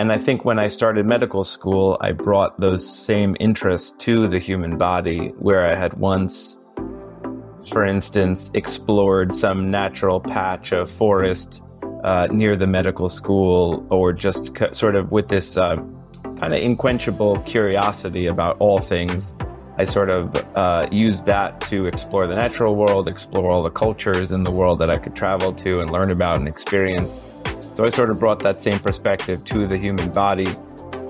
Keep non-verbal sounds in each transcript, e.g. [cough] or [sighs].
And I think when I started medical school, I brought those same interests to the human body, where I had once, for instance, explored some natural patch of forest uh, near the medical school, or just sort of with this uh, kind of inquenchable curiosity about all things. I sort of uh, used that to explore the natural world, explore all the cultures in the world that I could travel to and learn about and experience. So I sort of brought that same perspective to the human body,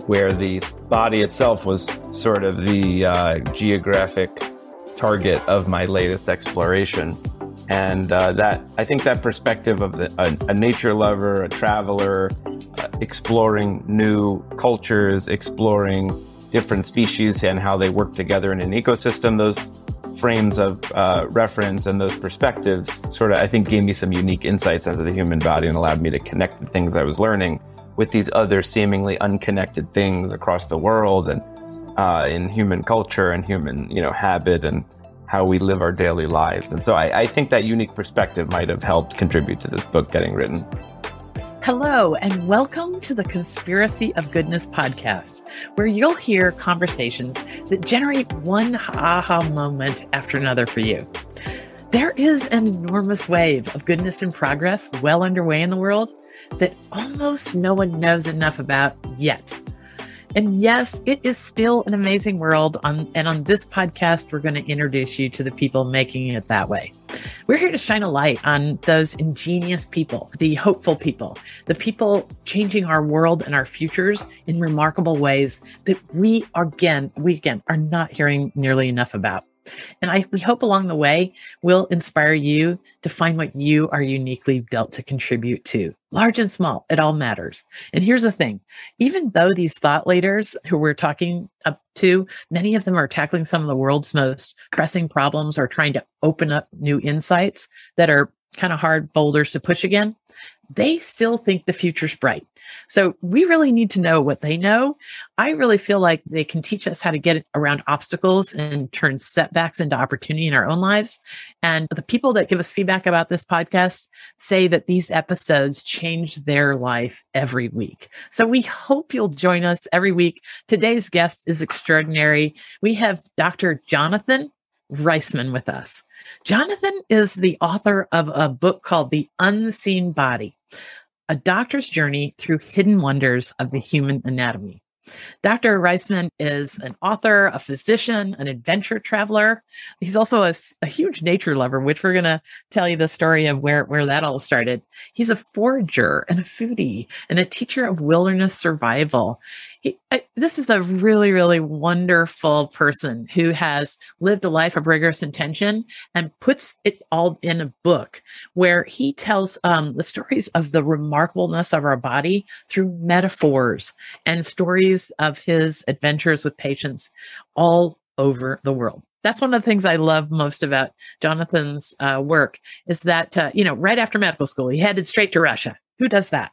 where the body itself was sort of the uh, geographic target of my latest exploration. And uh, that I think that perspective of the, a, a nature lover, a traveler, uh, exploring new cultures, exploring different species and how they work together in an ecosystem, those frames of uh, reference and those perspectives sort of, I think, gave me some unique insights into the human body and allowed me to connect the things I was learning with these other seemingly unconnected things across the world and uh, in human culture and human, you know, habit and how we live our daily lives. And so I, I think that unique perspective might have helped contribute to this book getting written. Hello, and welcome to the Conspiracy of Goodness podcast, where you'll hear conversations that generate one aha moment after another for you. There is an enormous wave of goodness and progress well underway in the world that almost no one knows enough about yet. And yes, it is still an amazing world. On, and on this podcast, we're going to introduce you to the people making it that way. We're here to shine a light on those ingenious people, the hopeful people, the people changing our world and our futures in remarkable ways that we again, we again are not hearing nearly enough about. And I we hope along the way will inspire you to find what you are uniquely built to contribute to. Large and small, it all matters. And here's the thing, even though these thought leaders who we're talking up to, many of them are tackling some of the world's most pressing problems or trying to open up new insights that are kind of hard boulders to push again they still think the future's bright. So we really need to know what they know. I really feel like they can teach us how to get around obstacles and turn setbacks into opportunity in our own lives. And the people that give us feedback about this podcast say that these episodes change their life every week. So we hope you'll join us every week. Today's guest is extraordinary. We have Dr. Jonathan Reisman with us. Jonathan is the author of a book called The Unseen Body A Doctor's Journey Through Hidden Wonders of the Human Anatomy. Dr. Reisman is an author, a physician, an adventure traveler. He's also a, a huge nature lover, which we're going to tell you the story of where, where that all started. He's a forager and a foodie and a teacher of wilderness survival I, this is a really, really wonderful person who has lived a life of rigorous intention and puts it all in a book where he tells um, the stories of the remarkableness of our body through metaphors and stories of his adventures with patients all over the world that's one of the things I love most about Jonathan's uh, work is that, uh, you know, right after medical school, he headed straight to Russia. Who does that?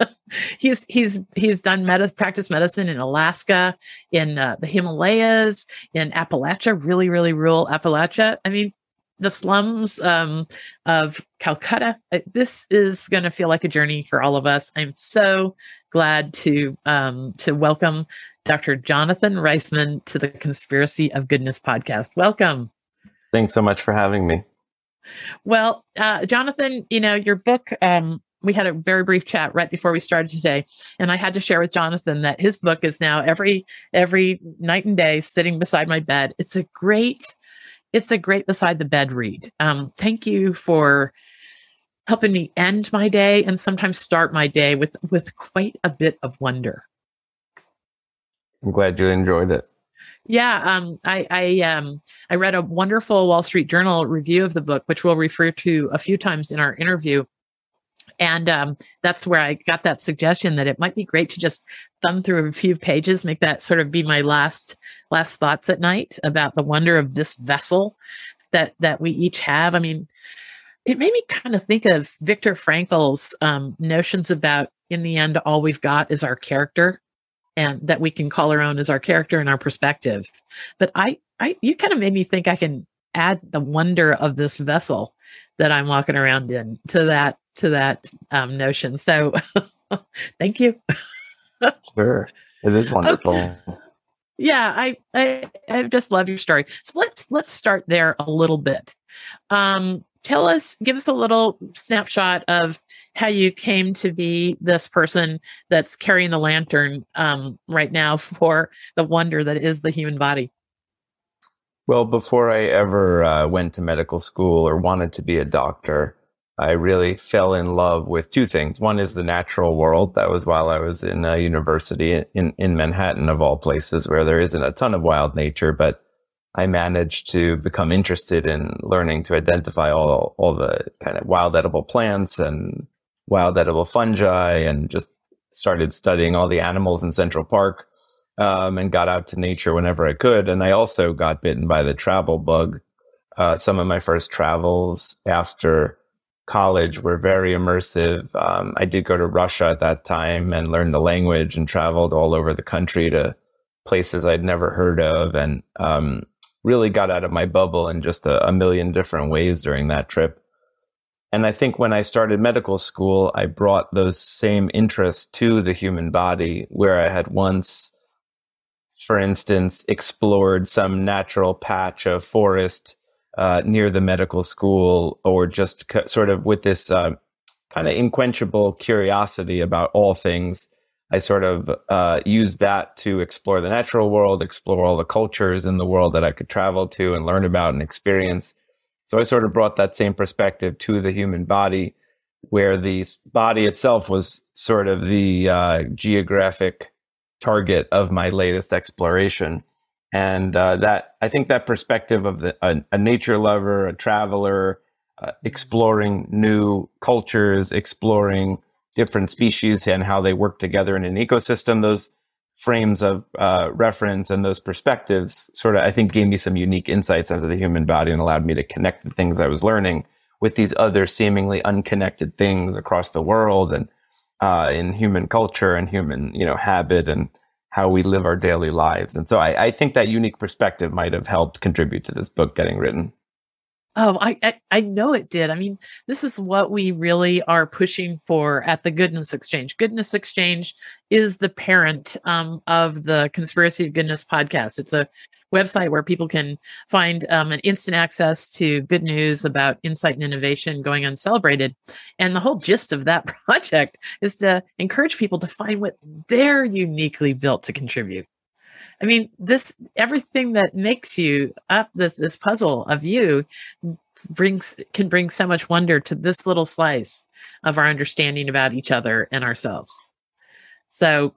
[laughs] he's he's he's done med- practice medicine in Alaska, in uh, the Himalayas, in Appalachia, really really rural Appalachia. I mean, the slums um, of Calcutta. Uh, this is going to feel like a journey for all of us. I'm so glad to um, to welcome Dr. Jonathan Reisman to the Conspiracy of Goodness podcast. Welcome. Thanks so much for having me. Well, uh, Jonathan, you know your book um, we had a very brief chat right before we started today and i had to share with jonathan that his book is now every every night and day sitting beside my bed. It's a great it's a great beside the bed read. Um, thank you for helping me end my day and sometimes start my day with with quite a bit of wonder. I'm glad you enjoyed it. Yeah, um, I I, um, I read a wonderful Wall Street Journal review of the book, which we'll refer to a few times in our interview. And um, that's where I got that suggestion that it might be great to just thumb through a few pages, make that sort of be my last last thoughts at night about the wonder of this vessel that that we each have. I mean, it made me kind of think of Viktor Frankl's um, notions about in the end, all we've got is our character, and that we can call our own as our character and our perspective. But I, I, you kind of made me think I can add the wonder of this vessel that I'm walking around in to that to that um, notion. So [laughs] thank you. sure. It is [laughs] wonderful. Okay. Yeah, I, I I just love your story. So let's let's start there a little bit. Um, tell us, give us a little snapshot of how you came to be this person that's carrying the lantern um, right now for the wonder that is the human body. Well, before I ever uh, went to medical school or wanted to be a doctor, I really fell in love with two things. One is the natural world. That was while I was in a university in, in Manhattan, of all places, where there isn't a ton of wild nature, but I managed to become interested in learning to identify all, all the kind of wild edible plants and wild edible fungi and just started studying all the animals in Central Park um, and got out to nature whenever I could. And I also got bitten by the travel bug. Uh, some of my first travels after college were very immersive. Um, I did go to Russia at that time and learned the language and traveled all over the country to places I'd never heard of and um, really got out of my bubble in just a, a million different ways during that trip. And I think when I started medical school, I brought those same interests to the human body where I had once for instance, explored some natural patch of forest uh, near the medical school, or just sort of with this uh, kind of unquenchable curiosity about all things. I sort of uh, used that to explore the natural world, explore all the cultures in the world that I could travel to and learn about and experience. So I sort of brought that same perspective to the human body, where the body itself was sort of the uh, geographic target of my latest exploration. And uh, that I think that perspective of the, a, a nature lover, a traveler, uh, exploring new cultures, exploring different species and how they work together in an ecosystem, those frames of uh, reference and those perspectives sort of, I think, gave me some unique insights into the human body and allowed me to connect the things I was learning with these other seemingly unconnected things across the world and uh, in human culture and human, you know, habit and how we live our daily lives. And so I, I think that unique perspective might have helped contribute to this book getting written. Oh, I, I, I know it did. I mean, this is what we really are pushing for at the Goodness Exchange. Goodness Exchange is the parent um, of the Conspiracy of Goodness podcast. It's a website where people can find um, an instant access to good news about insight and innovation going uncelebrated. And the whole gist of that [laughs] project is to encourage people to find what they're uniquely built to contribute. I mean, this everything that makes you up this this puzzle of you brings can bring so much wonder to this little slice of our understanding about each other and ourselves. So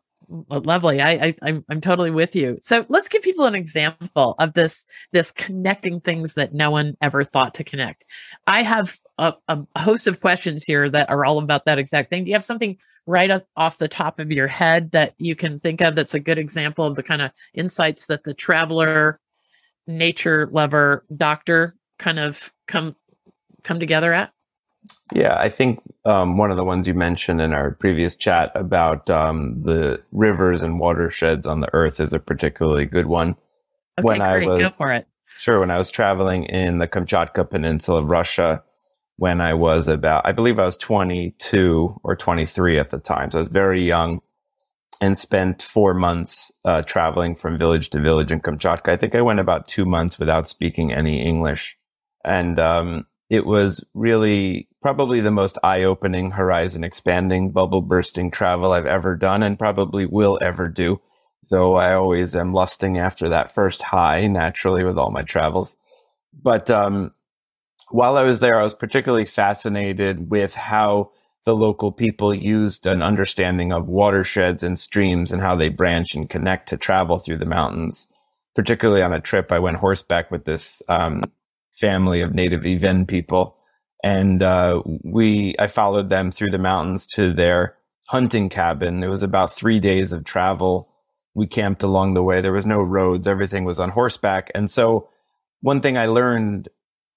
lovely. I, I I'm I'm totally with you. So let's give people an example of this this connecting things that no one ever thought to connect. I have a, a host of questions here that are all about that exact thing. Do you have something right up off the top of your head that you can think of that's a good example of the kind of insights that the traveler, nature lover, doctor kind of come come together at? Yeah, I think um, one of the ones you mentioned in our previous chat about um, the rivers and watersheds on the earth is a particularly good one. Okay, when great. I was, Go for it. Sure. When I was traveling in the Kamchatka Peninsula of Russia, when I was about, I believe I was 22 or 23 at the time. So I was very young and spent four months uh, traveling from village to village in Kamchatka. I think I went about two months without speaking any English. And um, it was really probably the most eye opening, horizon expanding, bubble bursting travel I've ever done and probably will ever do. Though I always am lusting after that first high naturally with all my travels. But um, while I was there, I was particularly fascinated with how the local people used an understanding of watersheds and streams and how they branch and connect to travel through the mountains. Particularly on a trip, I went horseback with this um, family of native Even people. And uh, we, I followed them through the mountains to their hunting cabin. It was about three days of travel. We camped along the way. There was no roads. Everything was on horseback. And so one thing I learned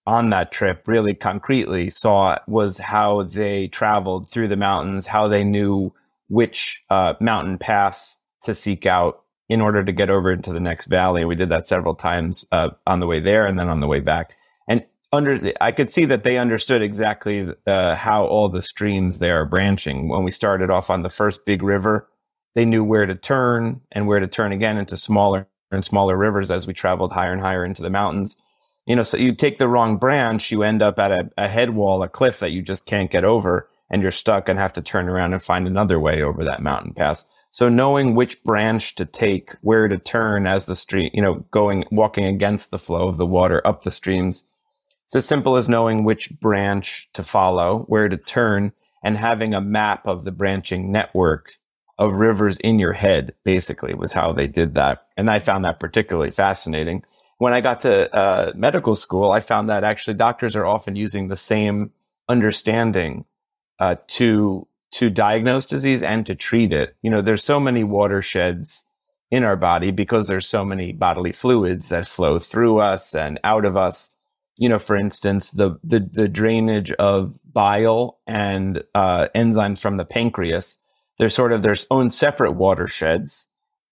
on that trip really concretely saw was how they traveled through the mountains, how they knew which uh, mountain paths to seek out in order to get over into the next valley. We did that several times uh, on the way there and then on the way back And under I could see that they understood exactly uh, how all the streams there are branching. When we started off on the first big river, They knew where to turn and where to turn again into smaller and smaller rivers as we traveled higher and higher into the mountains. You know, so you take the wrong branch, you end up at a, a head wall, a cliff that you just can't get over, and you're stuck and have to turn around and find another way over that mountain pass. So knowing which branch to take, where to turn as the stream, you know, going, walking against the flow of the water up the streams. It's as simple as knowing which branch to follow, where to turn, and having a map of the branching network of rivers in your head, basically, was how they did that. And I found that particularly fascinating. When I got to uh, medical school, I found that actually doctors are often using the same understanding uh, to to diagnose disease and to treat it. You know, there's so many watersheds in our body because there's so many bodily fluids that flow through us and out of us. You know, for instance, the the, the drainage of bile and uh, enzymes from the pancreas they're sort of their own separate watersheds.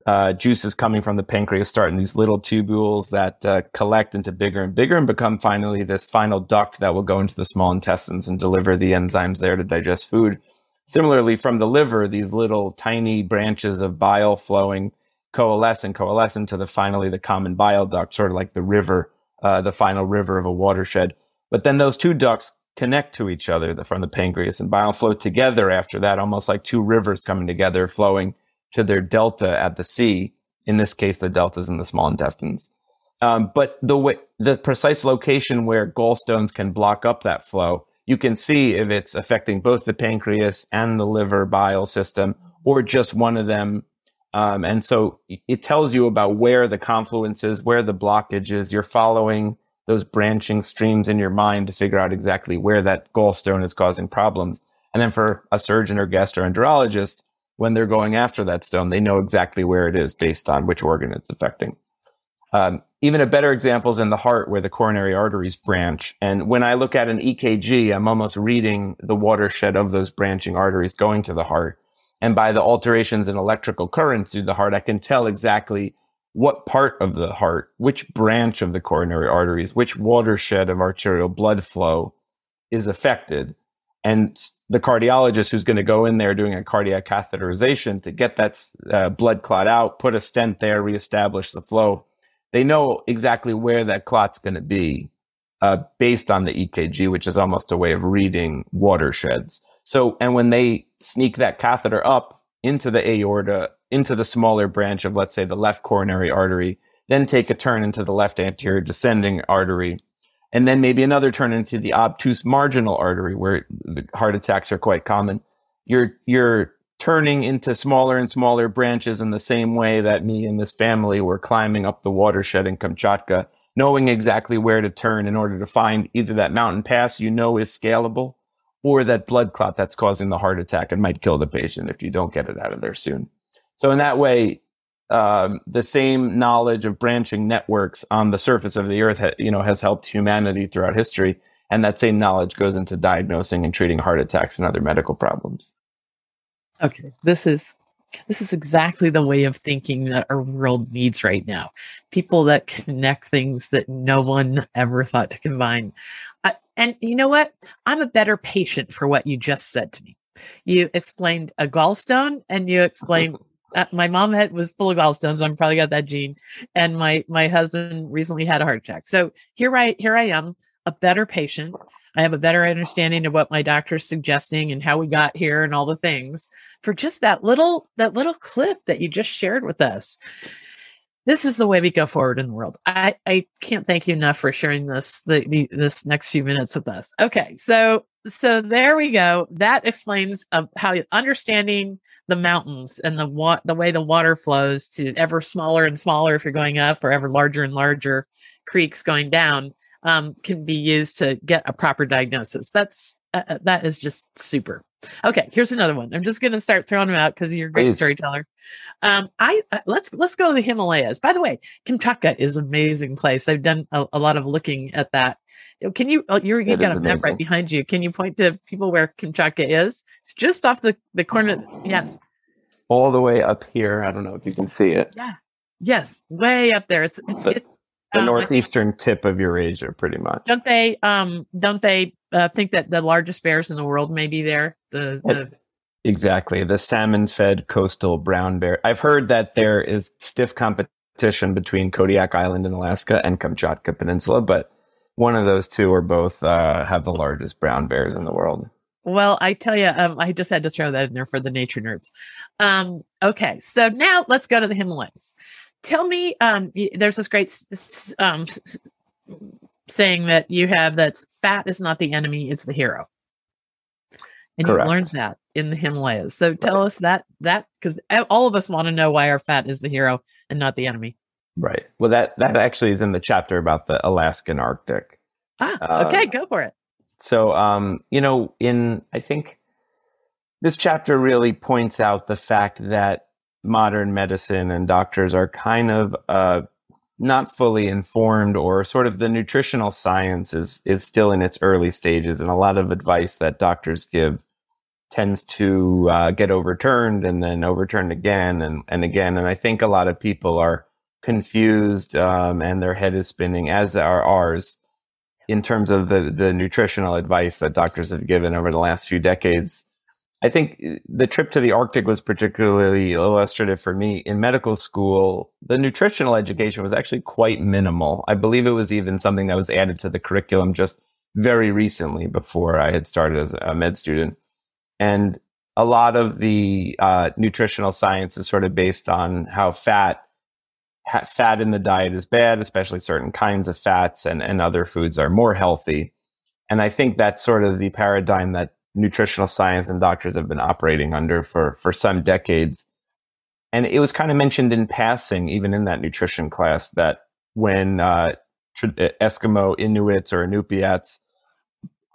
Uh, juices coming from the pancreas start in these little tubules that uh, collect into bigger and bigger and become finally this final duct that will go into the small intestines and deliver the enzymes there to digest food. Similarly, from the liver, these little tiny branches of bile flowing coalesce and coalesce into the finally the common bile duct, sort of like the river, uh, the final river of a watershed. But then those two ducts connect to each other from the pancreas and bile flow together after that, almost like two rivers coming together, flowing to their delta at the sea. In this case, the deltas in the small intestines. Um, but the way, the precise location where gallstones can block up that flow, you can see if it's affecting both the pancreas and the liver bile system, or just one of them. Um, and so it tells you about where the confluence is, where the blockage is. You're following those branching streams in your mind to figure out exactly where that gallstone is causing problems. And then for a surgeon or gastroenterologist, when they're going after that stone, they know exactly where it is based on which organ it's affecting. Um, even a better example is in the heart where the coronary arteries branch. And when I look at an EKG, I'm almost reading the watershed of those branching arteries going to the heart. And by the alterations in electrical currents through the heart, I can tell exactly what part of the heart, which branch of the coronary arteries, which watershed of arterial blood flow is affected. And the cardiologist who's going to go in there doing a cardiac catheterization to get that uh, blood clot out, put a stent there, reestablish the flow, they know exactly where that clot's going to be uh, based on the EKG, which is almost a way of reading watersheds. So, and when they sneak that catheter up into the aorta into the smaller branch of, let's say, the left coronary artery, then take a turn into the left anterior descending artery, and then maybe another turn into the obtuse marginal artery where the heart attacks are quite common. You're, you're turning into smaller and smaller branches in the same way that me and this family were climbing up the watershed in Kamchatka, knowing exactly where to turn in order to find either that mountain pass you know is scalable or that blood clot that's causing the heart attack and might kill the patient if you don't get it out of there soon. So in that way, um, the same knowledge of branching networks on the surface of the earth, ha- you know, has helped humanity throughout history. And that same knowledge goes into diagnosing and treating heart attacks and other medical problems. Okay, this is this is exactly the way of thinking that our world needs right now. People that connect things that no one ever thought to combine. Uh, and you know what? I'm a better patient for what you just said to me. You explained a gallstone and you explained [laughs] uh, my mom had was full of gallstones. I'm probably got that gene. And my my husband recently had a heart attack. So here I here I am, a better patient. I have a better understanding of what my doctor's suggesting and how we got here and all the things for just that little that little clip that you just shared with us. This is the way we go forward in the world. I, I can't thank you enough for sharing this the, the, this next few minutes with us. Okay, so so there we go. That explains uh, how understanding the mountains and the wa- the way the water flows to ever smaller and smaller if you're going up, or ever larger and larger creeks going down um, can be used to get a proper diagnosis. That's uh, uh that is just super. Okay, here's another one. I'm just going to start throwing them out because you're a great Please. storyteller. Um, I uh, let's let's go to the Himalayas. By the way, Kamchatka is an amazing place. I've done a, a lot of looking at that. Can you? Oh, you're, you got a map right behind you. Can you point to people where Kamchatka is? It's just off the the corner. Yes, all the way up here. I don't know if you can see it. Yeah. Yes, way up there. It's it's it's the um, northeastern tip of Eurasia, pretty much. Don't they? Um, don't they uh, think that the largest bears in the world may be there? The, the Exactly. The salmon fed coastal brown bear. I've heard that there is stiff competition between Kodiak Island in Alaska and Kamchatka Peninsula, but one of those two or both uh, have the largest brown bears in the world. Well, I tell you, um, I just had to throw that in there for the nature nerds. Um, okay, so now let's go to the Himalayas. Tell me, um, there's this great um, saying that you have that fat is not the enemy, it's the hero. And Correct. you learned that in the Himalayas. So tell right. us that that because all of us want to know why our fat is the hero and not the enemy. Right. Well, that that actually is in the chapter about the Alaskan Arctic. Ah, okay, uh, go for it. So, um, you know, in I think this chapter really points out the fact that modern medicine and doctors are kind of uh, not fully informed, or sort of the nutritional science is is still in its early stages, and a lot of advice that doctors give tends to uh, get overturned and then overturned again and, and again. And I think a lot of people are confused um, and their head is spinning, as are ours, in terms of the, the nutritional advice that doctors have given over the last few decades. I think uh, the trip to the Arctic was particularly illustrative for me. In medical school, the nutritional education was actually quite minimal. I believe it was even something that was added to the curriculum just very recently before I had started as a med student. And a lot of the uh, nutritional science is sort of based on how fat ha- fat in the diet is bad, especially certain kinds of fats, and, and other foods are more healthy. And I think that's sort of the paradigm that nutritional science and doctors have been operating under for, for some decades. And it was kind of mentioned in passing, even in that nutrition class, that when uh, Eskimo Inuits or Inupiats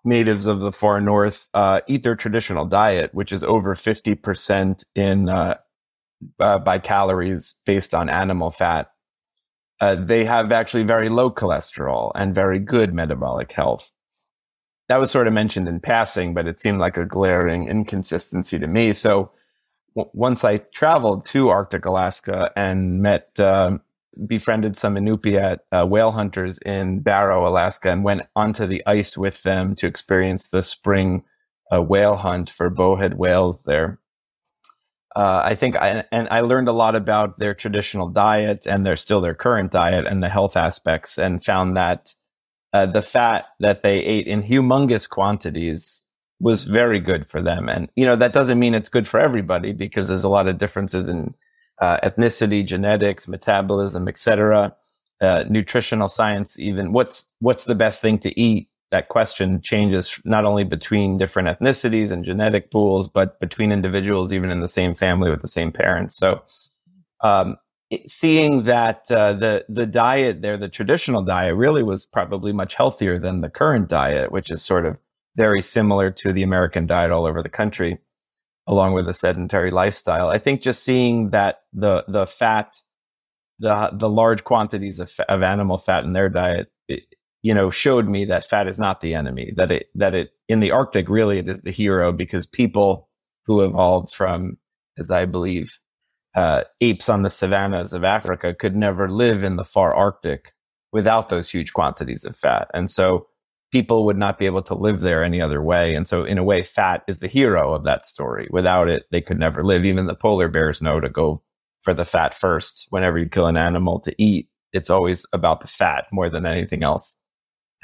natives of the far north uh, eat their traditional diet, which is over 50% in uh, uh, by calories based on animal fat, uh, they have actually very low cholesterol and very good metabolic health. That was sort of mentioned in passing, but it seemed like a glaring inconsistency to me. So w- once I traveled to Arctic Alaska and met um, befriended some Inupiat uh, whale hunters in Barrow, Alaska, and went onto the ice with them to experience the spring uh, whale hunt for bowhead whales there. Uh, I think I, and I learned a lot about their traditional diet and their still their current diet and the health aspects and found that uh, the fat that they ate in humongous quantities was very good for them. And, you know, that doesn't mean it's good for everybody because there's a lot of differences in uh, ethnicity, genetics, metabolism, etc. Uh, nutritional science, even what's what's the best thing to eat? That question changes not only between different ethnicities and genetic pools, but between individuals, even in the same family with the same parents. So, um, seeing that uh, the the diet there, the traditional diet, really was probably much healthier than the current diet, which is sort of very similar to the American diet all over the country along with a sedentary lifestyle. I think just seeing that the the fat, the the large quantities of, of animal fat in their diet, it, you know, showed me that fat is not the enemy. That it that it in the Arctic really it is the hero because people who evolved from, as I believe, uh, apes on the savannas of Africa could never live in the far Arctic without those huge quantities of fat, and so people would not be able to live there any other way. And so, in a way, fat is the hero of that story. Without it, they could never live. Even the polar bears know to go for the fat first. Whenever you kill an animal to eat, it's always about the fat more than anything else.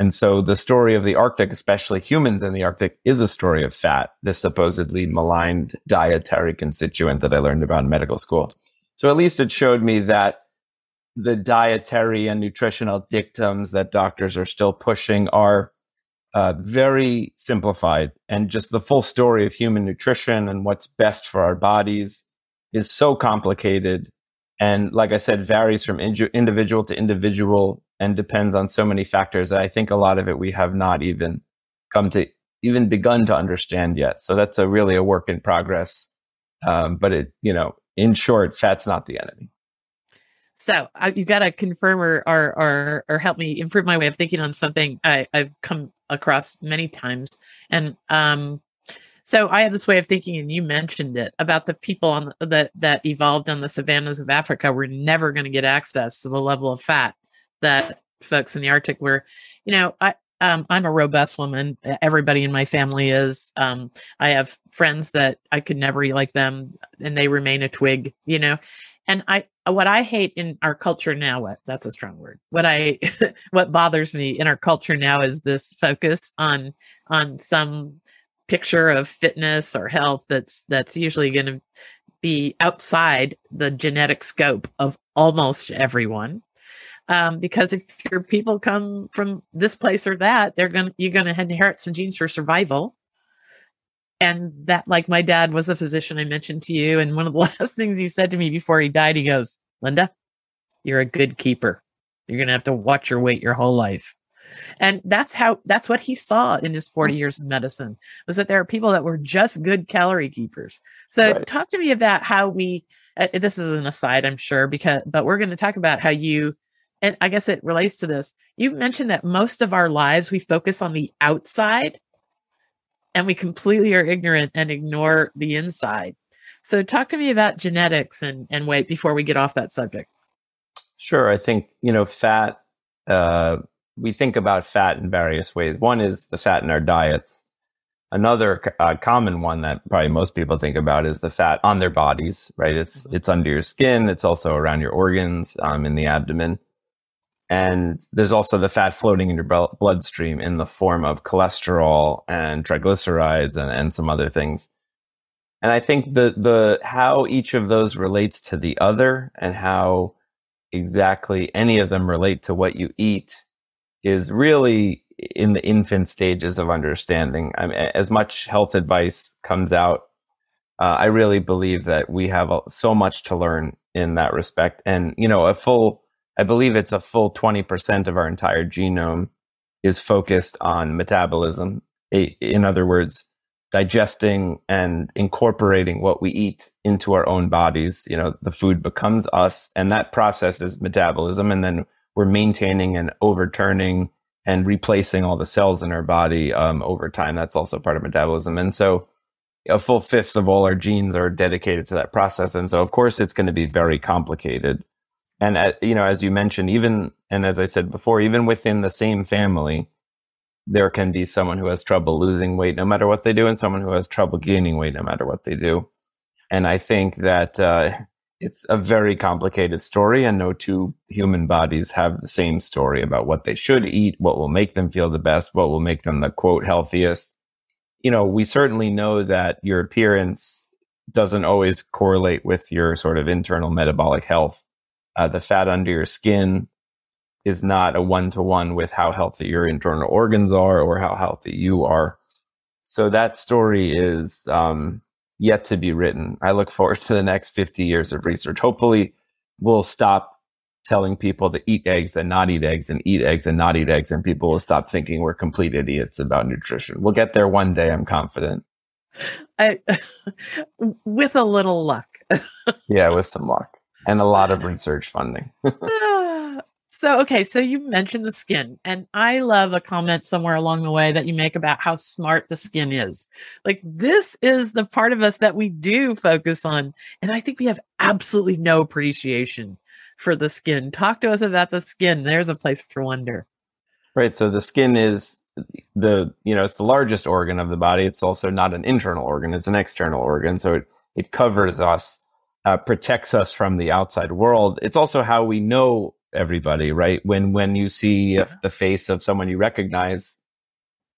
And so, the story of the Arctic, especially humans in the Arctic, is a story of fat, this supposedly maligned dietary constituent that I learned about in medical school. So, at least it showed me that the dietary and nutritional dictums that doctors are still pushing are uh, very simplified and just the full story of human nutrition and what's best for our bodies is so complicated and like i said varies from in- individual to individual and depends on so many factors that i think a lot of it we have not even come to even begun to understand yet. So that's a really a work in progress. Um, but it you know in short fat's not the enemy. So uh, you got to confirm or, or, or or help me improve my way of thinking on something I, I've come across many times, and um, so I have this way of thinking, and you mentioned it about the people on the, that that evolved on the savannas of Africa were never going to get access to the level of fat that folks in the Arctic were. You know, I um, I'm a robust woman. Everybody in my family is. Um, I have friends that I could never eat like them, and they remain a twig. You know, and I what I hate in our culture now. What that's a strong word. What I [laughs] what bothers me in our culture now is this focus on on some picture of fitness or health that's that's usually going to be outside the genetic scope of almost everyone. Um, because if your people come from this place or that, they're gonna you're gonna inherit some genes for survival. And that, like my dad was a physician, I mentioned to you, and one of the [laughs] last things he said to me before he died, he goes, "Linda, you're a good keeper. You're gonna have to watch your weight your whole life." And that's how that's what he saw in his 40 years of medicine was that there are people that were just good calorie keepers. So right. talk to me about how we uh, this is an aside I'm sure because but we're going to talk about how you and I guess it relates to this. You mentioned that most of our lives we focus on the outside and we completely are ignorant and ignore the inside. So talk to me about genetics and and weight before we get off that subject. Sure, I think, you know, fat uh we think about fat in various ways. One is the fat in our diets. Another uh, common one that probably most people think about is the fat on their bodies, right? It's mm-hmm. it's under your skin. It's also around your organs, um, in the abdomen, and there's also the fat floating in your bloodstream in the form of cholesterol and triglycerides and, and some other things. And I think the the how each of those relates to the other and how exactly any of them relate to what you eat is really in the infant stages of understanding. I mean, as much health advice comes out, uh, I really believe that we have so much to learn in that respect. And, you know, a full, I believe it's a full 20% of our entire genome is focused on metabolism. In other words, digesting and incorporating what we eat into our own bodies. You know, the food becomes us and that process is metabolism. And then we're maintaining and overturning and replacing all the cells in our body um, over time. That's also part of metabolism. And so a full fifth of all our genes are dedicated to that process. And so, of course, it's going to be very complicated. And, uh, you know, as you mentioned, even, and as I said before, even within the same family, there can be someone who has trouble losing weight no matter what they do, and someone who has trouble gaining weight no matter what they do. And I think that uh, it's a very complicated story and no two human bodies have the same story about what they should eat, what will make them feel the best, what will make them the quote healthiest. You know, we certainly know that your appearance doesn't always correlate with your sort of internal metabolic health. Uh, the fat under your skin is not a one to one with how healthy your internal organs are or how healthy you are. So that story is, um, yet to be written. I look forward to the next 50 years of research. Hopefully, we'll stop telling people to eat eggs and not eat eggs and eat eggs and not eat eggs, and people will stop thinking we're complete idiots about nutrition. We'll get there one day, I'm confident. I, [laughs] with a little luck. [laughs] yeah, with some luck and a lot of [laughs] research funding. [laughs] So, okay, so you mentioned the skin, and I love a comment somewhere along the way that you make about how smart the skin is. Like, this is the part of us that we do focus on. And I think we have absolutely no appreciation for the skin. Talk to us about the skin. There's a place for wonder. Right. So, the skin is the, you know, it's the largest organ of the body. It's also not an internal organ, it's an external organ. So, it, it covers us. Uh, protects us from the outside world. It's also how we know everybody, right? When when you see yeah. the face of someone you recognize,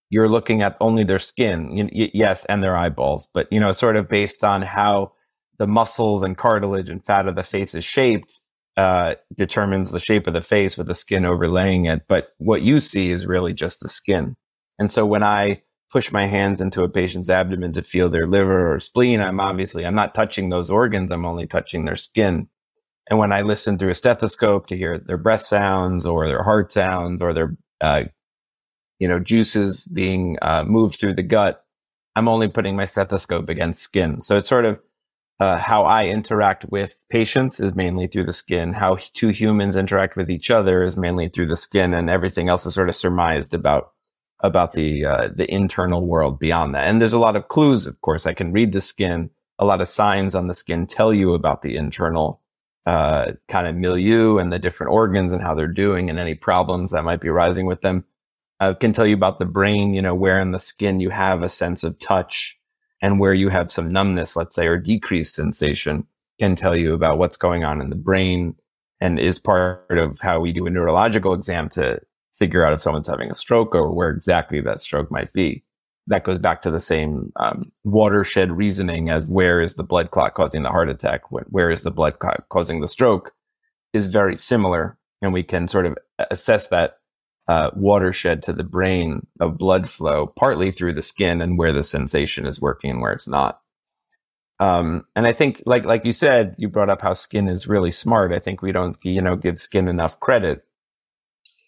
you're looking at only their skin, yes, and their eyeballs, but you know, sort of based on how the muscles and cartilage and fat of the face is shaped, uh, determines the shape of the face with the skin overlaying it. But what you see is really just the skin. And so when I push my hands into a patient's abdomen to feel their liver or spleen, I'm obviously I'm not touching those organs. I'm only touching their skin. And when I listen through a stethoscope to hear their breath sounds or their heart sounds or their, uh, you know, juices being uh, moved through the gut, I'm only putting my stethoscope against skin. So it's sort of uh, how I interact with patients is mainly through the skin. How two humans interact with each other is mainly through the skin, and everything else is sort of surmised about about the uh, the internal world beyond that. And there's a lot of clues, of course. I can read the skin. A lot of signs on the skin tell you about the internal uh, kind of milieu and the different organs and how they're doing and any problems that might be arising with them. I can tell you about the brain, you know, where in the skin you have a sense of touch and where you have some numbness, let's say, or decreased sensation can tell you about what's going on in the brain and is part of how we do a neurological exam to figure out if someone's having a stroke or where exactly that stroke might be. That goes back to the same um, watershed reasoning as where is the blood clot causing the heart attack? Where is the blood clot causing the stroke? Is very similar. And we can sort of assess that uh, watershed to the brain of blood flow, partly through the skin and where the sensation is working and where it's not. Um, and I think, like like you said, you brought up how skin is really smart. I think we don't, you know, give skin enough credit.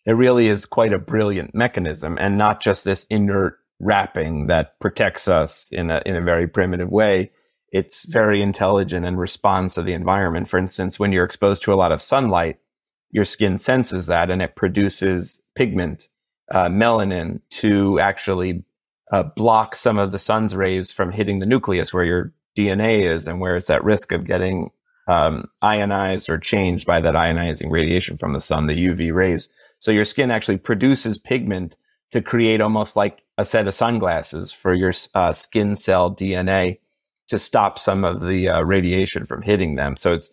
It really is quite a brilliant mechanism, and not just this inert wrapping that protects us in a in a very primitive way. It's very intelligent and responds to the environment. For instance, when you're exposed to a lot of sunlight, your skin senses that and it produces pigment, uh, melanin, to actually uh, block some of the sun's rays from hitting the nucleus where your DNA is and where it's at risk of getting um, ionized or changed by that ionizing radiation from the sun, the UV rays. So your skin actually produces pigment to create almost like a set of sunglasses for your uh, skin cell DNA to stop some of the uh, radiation from hitting them. So it's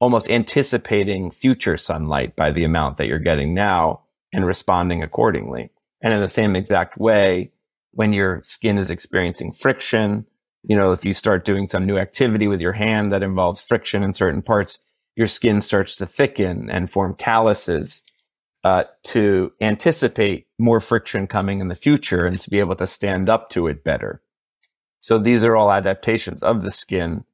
almost anticipating future sunlight by the amount that you're getting now and responding accordingly. And in the same exact way, when your skin is experiencing friction, you know, if you start doing some new activity with your hand that involves friction in certain parts, your skin starts to thicken and form calluses uh, to anticipate more friction coming in the future and to be able to stand up to it better. So these are all adaptations of the skin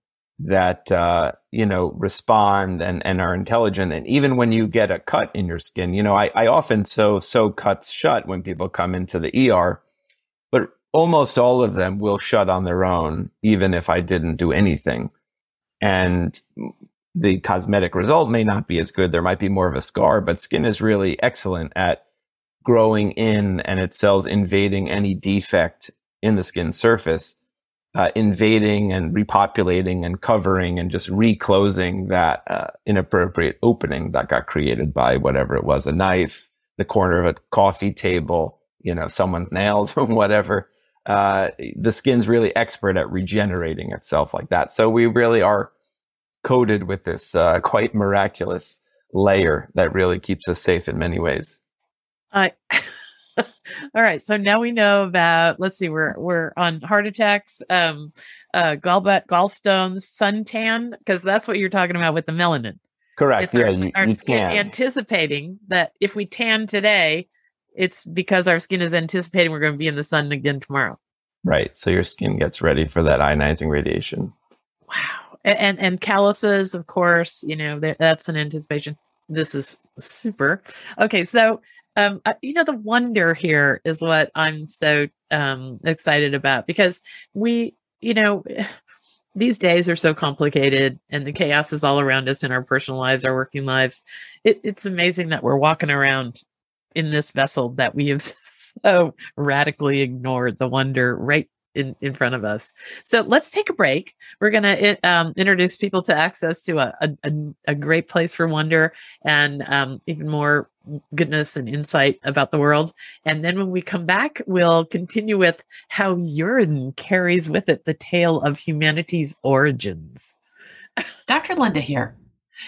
that uh, you know respond and, and are intelligent. And even when you get a cut in your skin, you know, I, I often sew sew cuts shut when people come into the ER but almost all of them will shut on their own, even if I didn't do anything. And the cosmetic result may not be as good. There might be more of a scar, but skin is really excellent at growing in and its cells invading any defect in the skin surface, uh, invading and repopulating and covering and just reclosing that uh, inappropriate opening that got created by whatever it was a knife, the corner of a coffee table, you know, someone's nails [laughs] or whatever uh, the skin's really expert at regenerating itself like that. So we really are coated with this uh, [laughs] quite miraculous layer that really keeps us safe in many ways. Uh, [laughs] all right. So now we know about. Let's see. We're we're on heart attacks, um, uh, gallbladder, gallstones, suntan, because that's what you're talking about with the melanin. Correct. It's yeah, our, you, our you can. Anticipating that if we tan today, it's because our skin is anticipating we're going to be in the sun again tomorrow. Right. So your skin gets ready for that ionizing radiation. Wow. And and, calluses, of course, you know, that's an anticipation. This is super. Okay, so um you know the wonder here is what I'm so um excited about because we, you know, [sighs] these days are so complicated and the chaos is all around us in our personal lives, our working lives. It, it's amazing that we're walking around in this vessel that we have [laughs] so radically ignored the wonder right in, in front of us. So let's take a break. We're going to um, introduce people to access to a, a, a great place for wonder and um, even more goodness and insight about the world. And then when we come back, we'll continue with how urine carries with it the tale of humanity's origins. Dr. Linda here.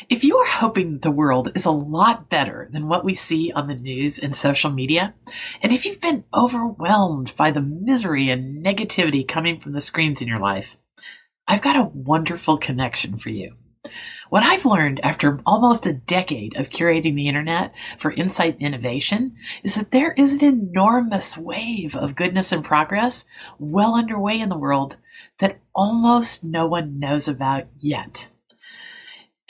If you are hoping the world is a lot better than what we see on the news and social media, and if you've been overwhelmed by the misery and negativity coming from the screens in your life, I've got a wonderful connection for you. What I've learned after almost a decade of curating the internet for insight and innovation is that there is an enormous wave of goodness and progress well underway in the world that almost no one knows about yet.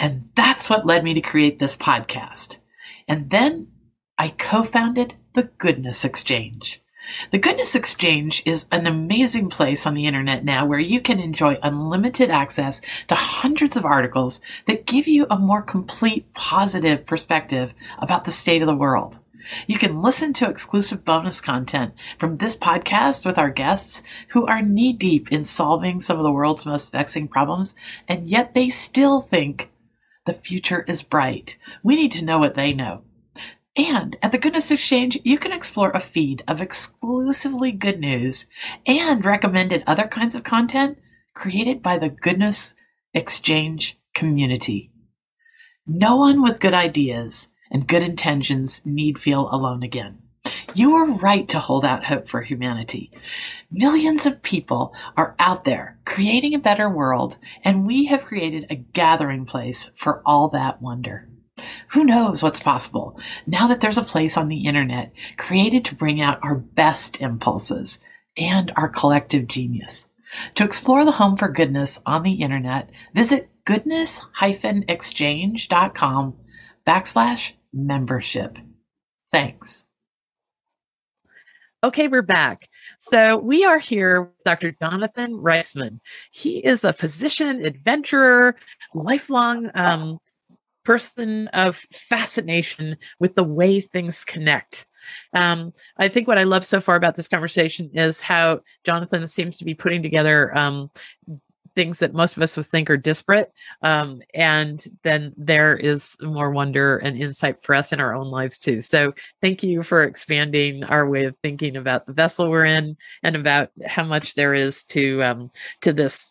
And that's what led me to create this podcast. And then I co founded the Goodness Exchange. The Goodness Exchange is an amazing place on the internet now where you can enjoy unlimited access to hundreds of articles that give you a more complete positive perspective about the state of the world. You can listen to exclusive bonus content from this podcast with our guests who are knee deep in solving some of the world's most vexing problems, and yet they still think the future is bright. We need to know what they know. And at the Goodness Exchange, you can explore a feed of exclusively good news and recommended other kinds of content created by the Goodness Exchange community. No one with good ideas and good intentions need feel alone again. You are right to hold out hope for humanity. Millions of people are out there creating a better world, and we have created a gathering place for all that wonder. Who knows what's possible now that there's a place on the internet created to bring out our best impulses and our collective genius. To explore the home for goodness on the internet, visit goodness-exchange.com backslash membership. Thanks. Okay, we're back. So we are here with Dr. Jonathan Reisman. He is a physician, adventurer, lifelong um, person of fascination with the way things connect. Um, I think what I love so far about this conversation is how Jonathan seems to be putting together um, things that most of us would think are disparate. Um, and then there is more wonder and insight for us in our own lives too. So thank you for expanding our way of thinking about the vessel we're in and about how much there is to um, to this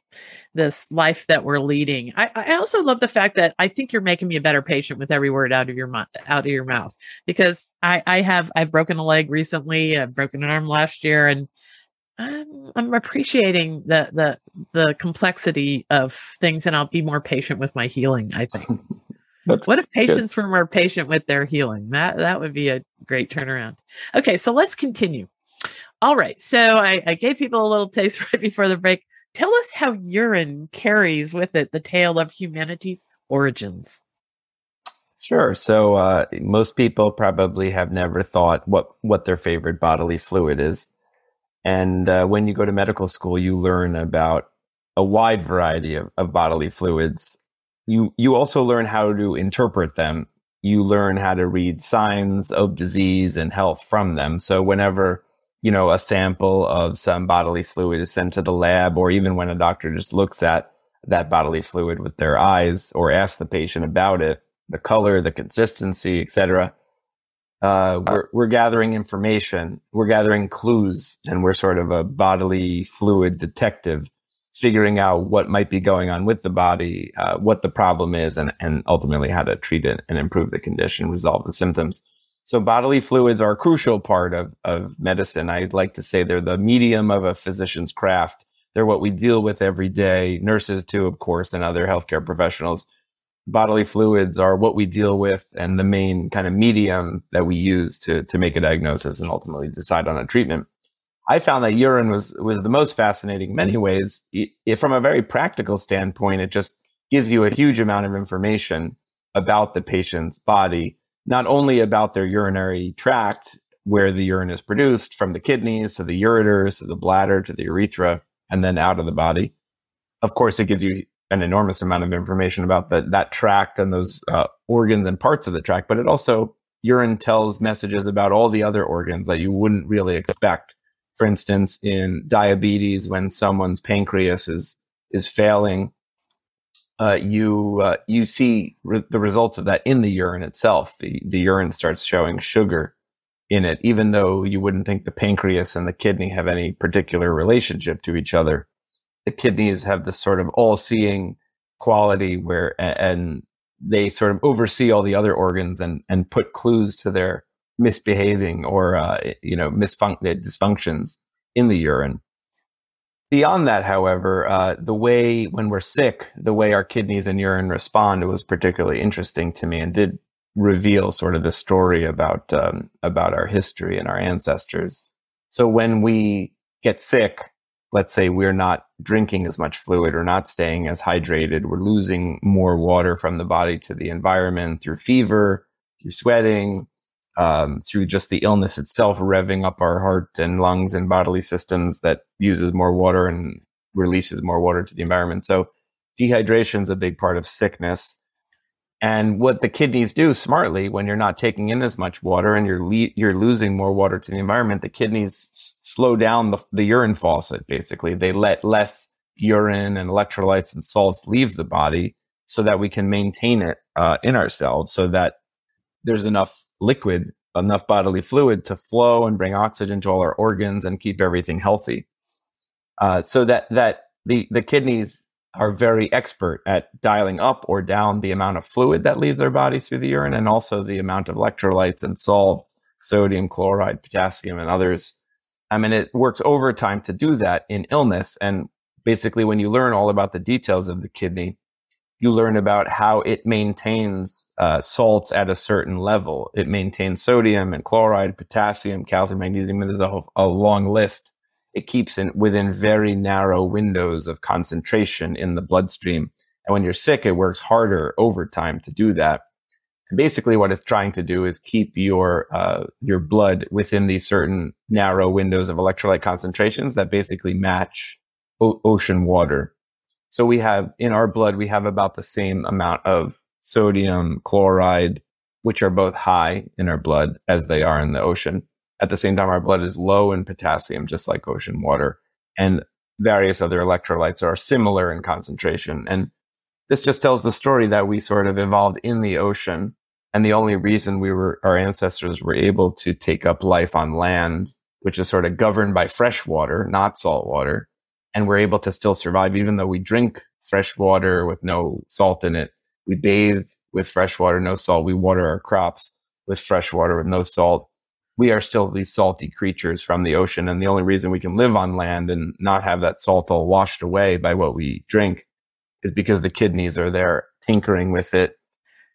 this life that we're leading. I, I, also love the fact that I think you're making me a better patient with every word out of your mouth, out of your mouth, because I, I have I've broken a leg recently, I've broken an arm last year, and I'm, I'm appreciating the the the complexity of things, and I'll be more patient with my healing. I think. [laughs] what if patients good. were more patient with their healing? That that would be a great turnaround. Okay, so let's continue. All right, so I, I gave people a little taste [laughs] right before the break. Tell us how urine carries with it the tale of humanity's origins. Sure. So uh, most people probably have never thought what what their favorite bodily fluid is. And uh, when you go to medical school, you learn about a wide variety of, of bodily fluids. You you also learn how to interpret them. You learn how to read signs of disease and health from them. So whenever you know a sample of some bodily fluid is sent to the lab, or even when a doctor just looks at that bodily fluid with their eyes or asks the patient about it, the color, the consistency, etc uh, we're, we're gathering information, we're gathering clues, and we're sort of a bodily fluid detective, figuring out what might be going on with the body, uh, what the problem is, and, and ultimately how to treat it and improve the condition, resolve the symptoms. So bodily fluids are a crucial part of, of medicine. I'd like to say they're the medium of a physician's craft. They're what we deal with every day. Nurses too, of course, and other healthcare professionals bodily fluids are what we deal with and the main kind of medium that we use to to make a diagnosis and ultimately decide on a treatment. I found that urine was was the most fascinating in many ways. It, from a very practical standpoint, it just gives you a huge amount of information about the patient's body, not only about their urinary tract, where the urine is produced from the kidneys to the ureters to the bladder to the urethra, and then out of the body. Of course, it gives you an enormous amount of information about the, that tract and those uh, organs and parts of the tract, but it also urine tells messages about all the other organs that you wouldn't really expect. For instance, in diabetes, when someone's pancreas is is failing, uh, you uh, you see re- the results of that in the urine itself. The the urine starts showing sugar in it, even though you wouldn't think the pancreas and the kidney have any particular relationship to each other the kidneys have this sort of all-seeing quality where and they sort of oversee all the other organs and and put clues to their misbehaving or uh, you know misfunc- dysfunctions in the urine. Beyond that, however, uh, the way when we're sick, the way our kidneys and urine respond was particularly interesting to me and did reveal sort of the story about um, about our history and our ancestors. So when we get sick, let's say we're not drinking as much fluid or not staying as hydrated, we're losing more water from the body to the environment through fever, through sweating, um, through just the illness itself, revving up our heart and lungs and bodily systems that uses more water and releases more water to the environment. So dehydration is a big part of sickness. And what the kidneys do smartly when you're not taking in as much water and you're le- you're losing more water to the environment, the kidneys slow down the, the urine faucet. Basically, they let less urine and electrolytes and salts leave the body so that we can maintain it uh, in ourselves, so that there's enough liquid, enough bodily fluid to flow and bring oxygen to all our organs and keep everything healthy. Uh, so that that the the kidneys are very expert at dialing up or down the amount of fluid that leaves their bodies through the urine and also the amount of electrolytes and salts, sodium, chloride, potassium, and others. I mean, it works overtime to do that in illness. And basically, when you learn all about the details of the kidney, you learn about how it maintains uh, salts at a certain level. It maintains sodium and chloride, potassium, calcium, magnesium. There's a, a long list. It keeps it within very narrow windows of concentration in the bloodstream. And when you're sick, it works harder over time to do that. Basically, what it's trying to do is keep your uh, your blood within these certain narrow windows of electrolyte concentrations that basically match o- ocean water. So we have in our blood, we have about the same amount of sodium, chloride, which are both high in our blood as they are in the ocean. At the same time, our blood is low in potassium, just like ocean water. And various other electrolytes are similar in concentration. And this just tells the story that we sort of evolved in the ocean. And the only reason we were, our ancestors were able to take up life on land, which is sort of governed by fresh water, not salt water, and we're able to still survive even though we drink fresh water with no salt in it. We bathe with fresh water, no salt. We water our crops with fresh water with no salt. We are still these salty creatures from the ocean. And the only reason we can live on land and not have that salt all washed away by what we drink is because the kidneys are there tinkering with it,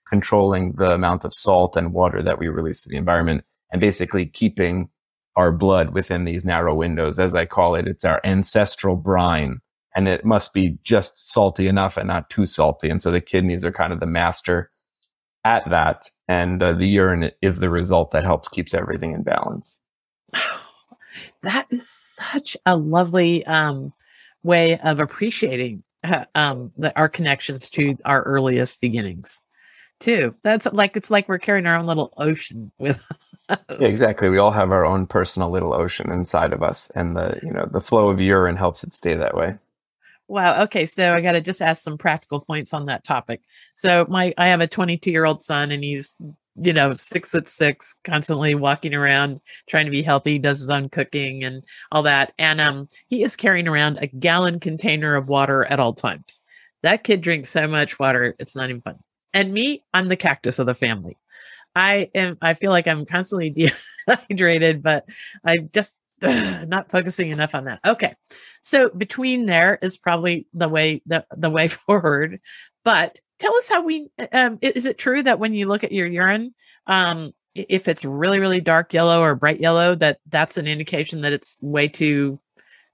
controlling the amount of salt and water that we release to the environment and basically keeping our blood within these narrow windows, as I call it. It's our ancestral brine and it must be just salty enough and not too salty. And so the kidneys are kind of the master at that. And uh, the urine is the result that helps keeps everything in balance. That is such a lovely um, way of appreciating uh, [laughs] um, the, our connections to our earliest beginnings too. That's like it's like we're carrying our own little ocean with yeah, exactly. We all have our own personal little ocean inside of us, and the you know the flow of urine helps it stay that way. Wow. Okay. So I got to just ask some practical points on that topic. So my, I have a 22 year old son and he's, you know, six foot six, constantly walking around, trying to be healthy, does his own cooking and all that. And, um, he is carrying around a gallon container of water at all times. That kid drinks so much water. It's not even fun. And me, I'm the cactus of the family. I am, I feel like I'm constantly [laughs] dehydrated, but I'm just, ugh, [sighs] not focusing enough on that. Okay. So between there is probably the way, the, the way [laughs] forward, but tell us how we, um, is it true that when you look at your urine, um, if it's really, really dark yellow or bright yellow, that that's an indication that it's way too,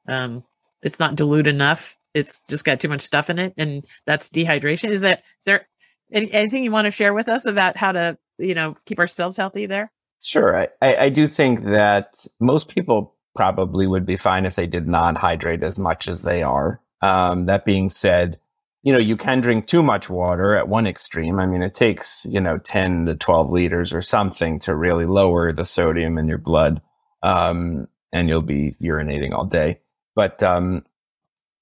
um, it's not dilute enough. It's just got too much stuff in it, and that's dehydration. Is that is there any, anything you want to share with us about how to you know keep ourselves healthy there? Sure. I, I do think that most people probably would be fine if they did not hydrate as much as they are. Um, that being said, you know, you can drink too much water at one extreme. I mean, it takes, you know, 10 to 12 liters or something to really lower the sodium in your blood. Um, and you'll be urinating all day. But, um,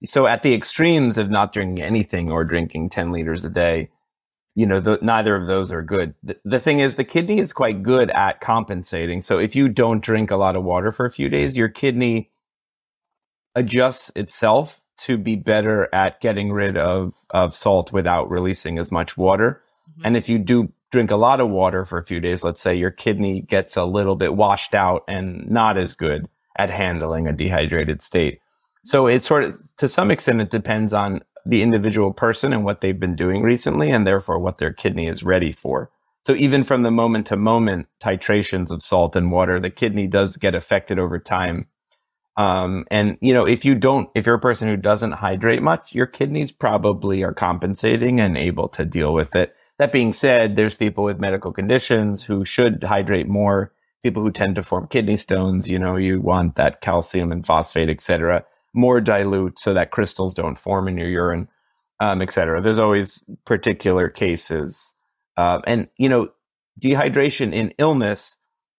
so at the extremes of not drinking anything or drinking 10 liters a day, you know, the, neither of those are good. The, the, thing is, the kidney is quite good at compensating. So if you don't drink a lot of water for a few days, your kidney adjusts itself to be better at getting rid of, of salt without releasing as much water. Mm-hmm. And if you do drink a lot of water for a few days, let's say your kidney gets a little bit washed out and not as good at handling a dehydrated state. So it sort of, to some extent, it depends on the individual person and what they've been doing recently, and therefore what their kidney is ready for. So even from the moment to moment titrations of salt and water, the kidney does get affected over time. Um, and you know, if you don't, if you're a person who doesn't hydrate much, your kidneys probably are compensating and able to deal with it. That being said, there's people with medical conditions who should hydrate more. People who tend to form kidney stones, you know, you want that calcium and phosphate, et cetera more dilute so that crystals don't form in your urine, um, et cetera. There's always particular cases. Uh, and, you know, dehydration in illness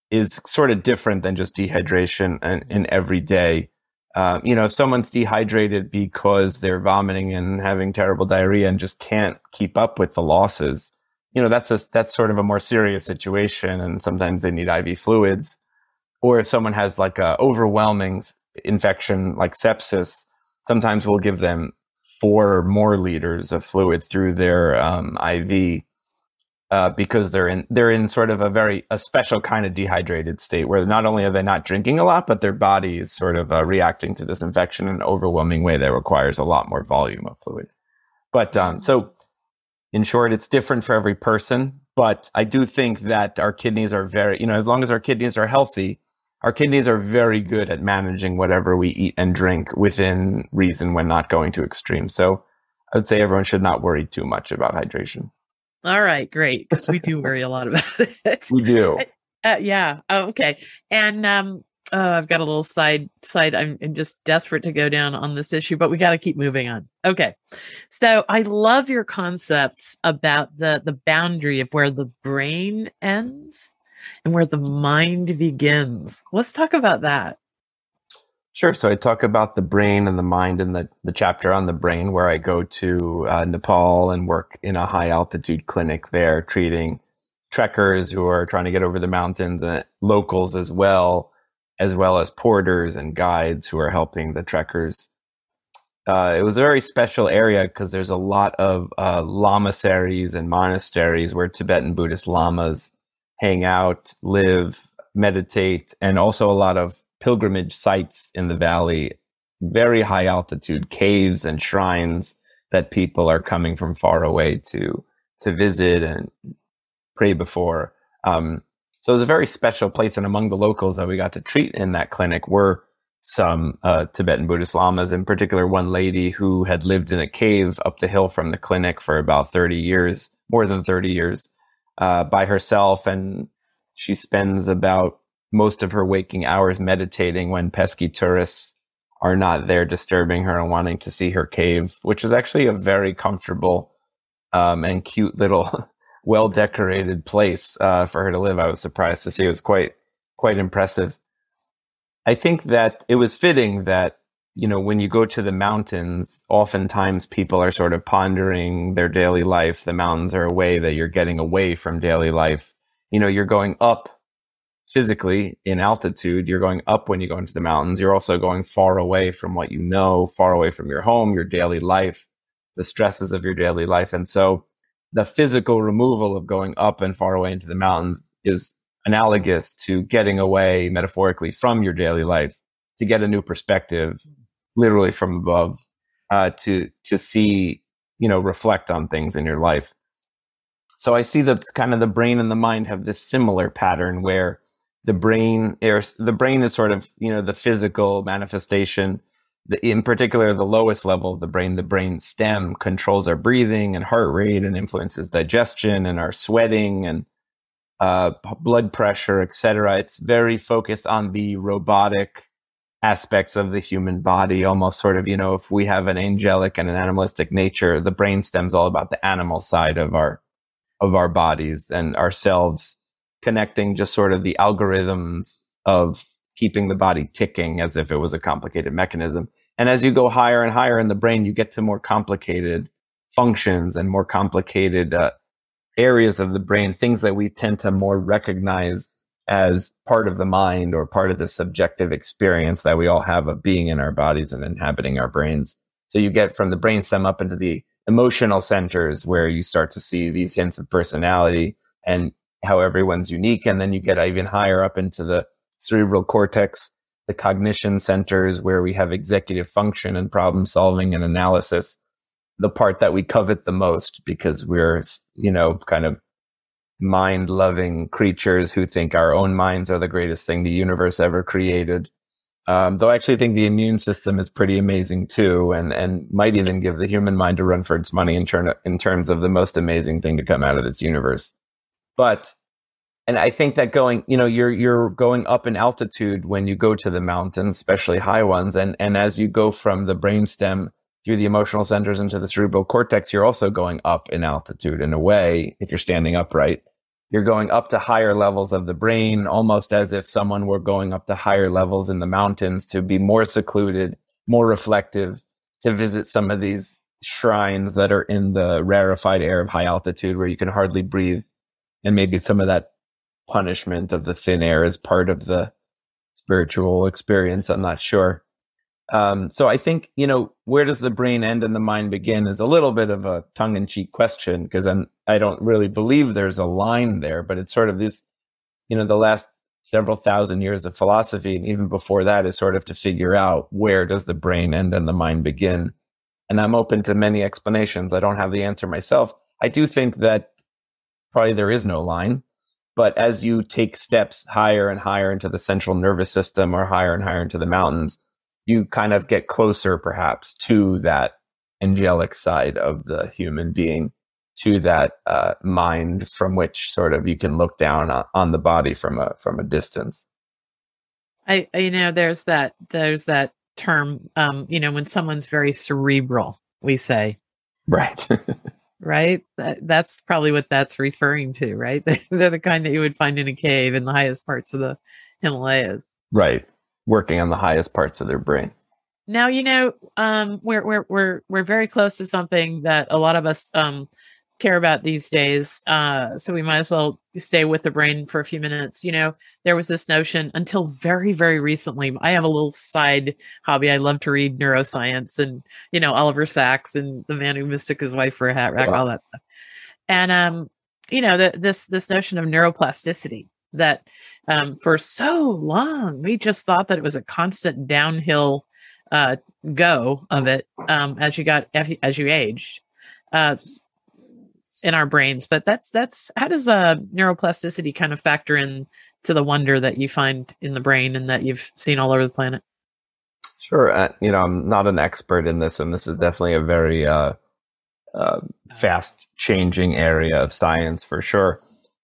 is sort of different than just dehydration in, in every day. Um, you know, if someone's dehydrated because they're vomiting and having terrible diarrhea and just can't keep up with the losses, you know, that's a, that's sort of a more serious situation. And sometimes they need IV fluids. Or if someone has like a overwhelming infection like sepsis, sometimes we'll give them four or more liters of fluid through their um, IV uh, because they're in they're in sort of a very a special kind of dehydrated state where not only are they not drinking a lot, but their body is sort of uh, reacting to this infection in an overwhelming way that requires a lot more volume of fluid. But um, so, in short, it's different for every person. But I do think that our kidneys are very, you know, as long as our kidneys are healthy, our kidneys are very good at managing whatever we eat and drink within reason when not going to extremes. So I would say everyone should not worry too much about hydration. All right, great. Because we do worry a lot about [laughs] it. We do. Uh, yeah. Oh, okay. And um, uh, I've got a little side side. I'm, I'm just desperate to go down on this issue, but we got to keep moving on. Okay. So I love your concepts about the the boundary of where the brain ends and where the mind begins. Let's talk about that. Sure. So I talk about the brain and the mind in the, the chapter on the brain, where I go to uh, Nepal and work in a high altitude clinic there, treating trekkers who are trying to get over the mountains and locals as well, as well as porters and guides who are helping the trekkers. Uh, it was a very special area because there's a lot of uh, lamaseries and monasteries where Tibetan Buddhist lamas hang out, live, meditate, and also a lot of pilgrimage sites in the valley, very high altitude caves and shrines that people are coming from far away to to visit and pray before. Um, so it was a very special place, and among the locals that we got to treat in that clinic were some uh, Tibetan Buddhist lamas, in particular one lady who had lived in a cave up the hill from the clinic for about 30 years, more than 30 years, uh, by herself. And she spends about most of her waking hours meditating when pesky tourists are not there disturbing her and wanting to see her cave, which is actually a very comfortable um, and cute little, [laughs] well decorated place uh, for her to live. I was surprised to see it was quite quite impressive. I think that it was fitting that you know when you go to the mountains, oftentimes people are sort of pondering their daily life. The mountains are a way that you're getting away from daily life. You know, you're going up physically in altitude. You're going up when you go into the mountains. You're also going far away from what you know, far away from your home, your daily life, the stresses of your daily life. And so the physical removal of going up and far away into the mountains is analogous to getting away metaphorically from your daily life to get a new perspective, literally from above, uh, to, to see, you know, reflect on things in your life. So I see the kind of the brain and the mind have this similar pattern where the brain the brain is sort of you know the physical manifestation the, in particular the lowest level of the brain the brain stem controls our breathing and heart rate and influences digestion and our sweating and uh, blood pressure etc it's very focused on the robotic aspects of the human body almost sort of you know if we have an angelic and an animalistic nature the brain stem's all about the animal side of our of our bodies and ourselves connecting just sort of the algorithms of keeping the body ticking as if it was a complicated mechanism. And as you go higher and higher in the brain, you get to more complicated functions and more complicated uh, areas of the brain, things that we tend to more recognize as part of the mind or part of the subjective experience that we all have of being in our bodies and inhabiting our brains. So you get from the brainstem up into the emotional centers where you start to see these hints of personality and how everyone's unique. And then you get even higher up into the cerebral cortex, the cognition centers where we have executive function and problem solving and analysis, the part that we covet the most because we're, you know, kind of mind loving creatures who think our own minds are the greatest thing the universe ever created. Um, though I actually think the immune system is pretty amazing too, and, and might even give the human mind a run for its money in, turn, in terms of the most amazing thing to come out of this universe. But and I think that going, you know, you're you're going up in altitude when you go to the mountains, especially high ones, and and as you go from the brainstem through the emotional centers into the cerebral cortex, you're also going up in altitude in a way. If you're standing upright, you're going up to higher levels of the brain, almost as if someone were going up to higher levels in the mountains to be more secluded, more reflective, to visit some of these shrines that are in the rarefied air of high altitude where you can hardly breathe. And maybe some of that punishment of the thin air is part of the spiritual experience. I'm not sure. Um, so I think, you know, where does the brain end and the mind begin is a little bit of a tongue in cheek question because I'm, I don't really believe there's a line there, but it's sort of this, you know, the last several thousand years of philosophy and even before that is sort of to figure out where does the brain end and the mind begin. And I'm open to many explanations. I don't have the answer myself. I do think that probably there is no line. But as you take steps higher and higher into the central nervous system or higher and higher into the mountains, you kind of get closer perhaps to that angelic side of the human being, to that uh, mind from which sort of you can look down on, on the body from a from a distance. I, you know, there's that there's that term, um, you know, when someone's very cerebral, we say, right. [laughs] right? That, that's probably what that's referring to, right? [laughs] They're the kind that you would find in a cave in the highest parts of the Himalayas. Right. Working on the highest parts of their brain. Now, you know, um, we're, we're, we're, we're very close to something that a lot of us, um, care about these days. Uh, so we might as well stay with the brain for a few minutes. You know, there was this notion until very, very recently. I have a little side hobby. I love to read neuroscience and, you know, Oliver Sacks and the man who mistook his wife for a hat rack, all that stuff. And, um, you know, the, this, this notion of neuroplasticity that, um, for so long, we just thought that it was a constant downhill, uh, go of it, um, as you got, as you aged. Uh, in our brains but that's that's how does uh neuroplasticity kind of factor in to the wonder that you find in the brain and that you've seen all over the planet? Sure uh, you know i'm not an expert in this and this is definitely a very uh, uh, fast changing area of science for sure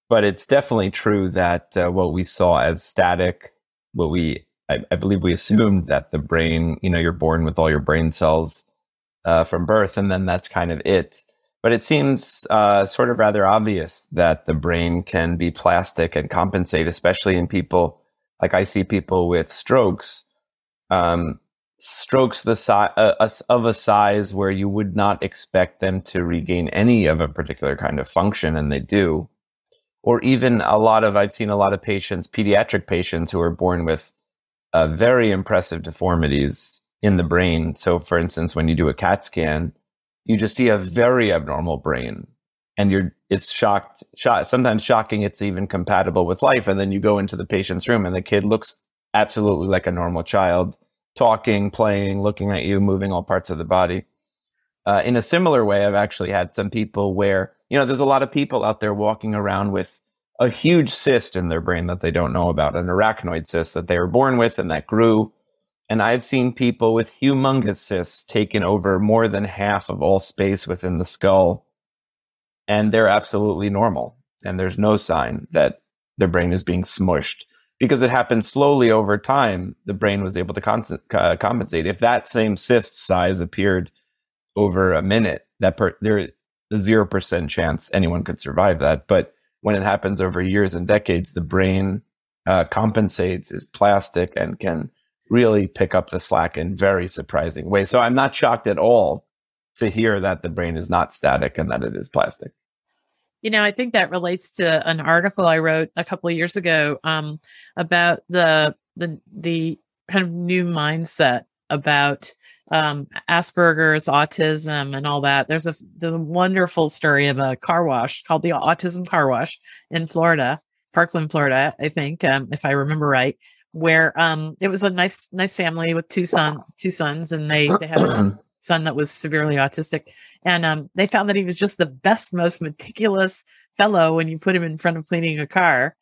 but it's definitely true that uh, what we saw as static what we I, I, believe we assumed that the brain you know you're born with all your brain cells uh, from birth and then that's kind of it but it seems uh, sort of rather obvious that the brain can be plastic and compensate, especially in people like I see people with strokes. Um, strokes the size uh, of a size where you would not expect them to regain any of a particular kind of function, and they do. Or even a lot of I've seen a lot of patients, pediatric patients, who are born with uh, very impressive deformities in the brain. So, for instance, when you do a CAT scan, you just see a very abnormal brain and you're it's shocked shot sometimes shocking it's even compatible with life. And then you go into the patient's room and the kid looks absolutely like a normal child talking playing looking at you moving all parts of the body. Uh, in a similar way i've actually had some people where you know there's a lot of people out there walking around with a huge cyst in their brain that they don't know about an arachnoid cyst that they were born with and that grew and I've seen people with humongous cysts taking over more than half of all space within the skull. And they're absolutely normal. And there's no sign that their brain is being smushed because it happens slowly over time. The brain was able to uh, compensate. If that same cyst size appeared over a minute, that per- a zero percent chance anyone could survive that. But when it happens over years and decades, the brain uh, compensates, is plastic, and can really pick up the slack in very surprising ways. So I'm not shocked at all to hear that the brain is not static and that it is plastic. You know, I think that relates to an article I wrote a couple of years ago um, about the the the kind of new mindset about um, Asperger's, autism, and all that. There's a there's a wonderful story of a car wash called the Autism Car Wash in Florida, Parkland, Florida, I think, um, if I remember right, where um it was a nice nice family with two son two sons and they they had a [clears throat] son that was severely autistic and um they found that he was just the best most meticulous fellow when you put him in front of cleaning a car